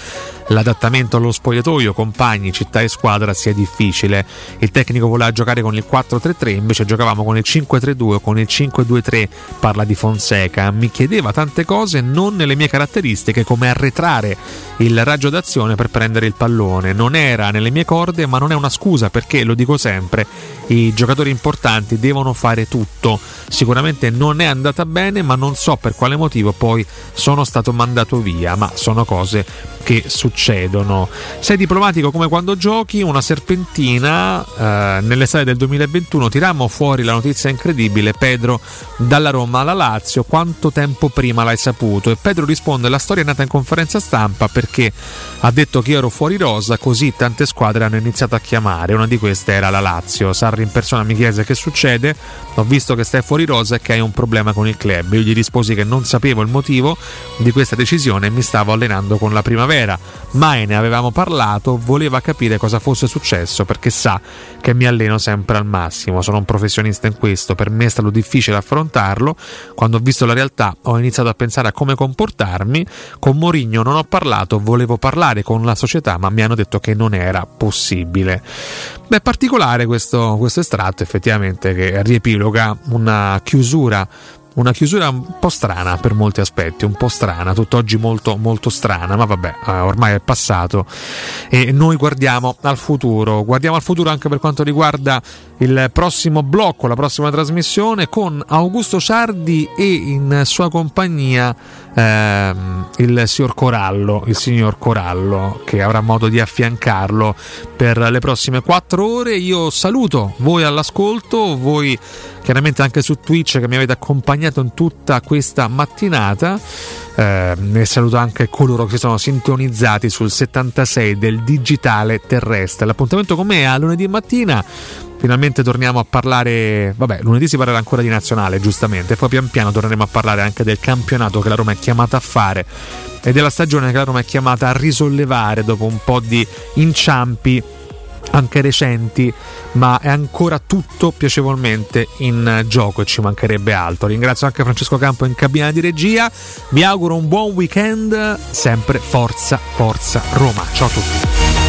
l'adattamento allo spogliatoio, compagni, città e squadra sia difficile. Il tecnico voleva giocare con il 4-3-3, invece giocavamo con il 5-3-2 o con il 5-2-3, parla di Fonseca. Mi chiedeva tante cose non nelle mie caratteristiche, come arretrare il raggio d'azione per prendere il pallone. Non era nelle mie corde, ma non è una scusa perché, lo dico sempre, i giocatori importanti devono fare tutto. Sicuramente non è andata bene, ma non so per quale motivo poi sono stato mandato via, ma sono cose che succedono. Sei diplomatico come quando giochi, una serpentina eh, nell'estate del 2021 tirammo fuori la notizia incredibile Pedro dalla Roma alla Lazio, quanto tempo prima l'hai saputo? E Pedro risponde la storia è nata in conferenza stampa perché ha detto che io ero fuori rosa, così tante squadre hanno iniziato a chiamare, una di queste era la Lazio. Sarri in persona mi chiese che succede, ho visto che stai fuori rosa e che hai un problema con il club. Io gli risposi che non sapevo il motivo di questa decisione e mi stavo allenando con la primavera. Mai ne avevamo parlato, voleva capire cosa fosse successo perché sa che mi alleno sempre al massimo. Sono un professionista in questo, per me è stato difficile affrontarlo. Quando ho visto la realtà ho iniziato a pensare a come comportarmi. Con Mourinho non ho parlato, volevo parlare con la società, ma mi hanno detto che non era possibile. Beh, particolare questo, questo estratto, effettivamente, che riepiloga una chiusura una chiusura un po' strana per molti aspetti, un po' strana, tutt'oggi molto, molto strana, ma vabbè, eh, ormai è passato e noi guardiamo al futuro, guardiamo al futuro anche per quanto riguarda il prossimo blocco, la prossima trasmissione con Augusto Ciardi e in sua compagnia ehm, il signor Corallo, il signor Corallo che avrà modo di affiancarlo per le prossime quattro ore. Io saluto voi all'ascolto, voi chiaramente anche su Twitch che mi avete accompagnato in tutta questa mattinata. Eh, e saluto anche coloro che si sono sintonizzati sul 76 del digitale terrestre. L'appuntamento con me è a lunedì mattina. Finalmente torniamo a parlare. Vabbè, lunedì si parlerà ancora di nazionale, giustamente. Poi pian piano torneremo a parlare anche del campionato che la Roma è chiamata a fare e della stagione che la Roma è chiamata a risollevare dopo un po' di inciampi anche recenti, ma è ancora tutto piacevolmente in gioco e ci mancherebbe altro. Ringrazio anche Francesco Campo in cabina di regia. Vi auguro un buon weekend, sempre forza, forza Roma. Ciao a tutti.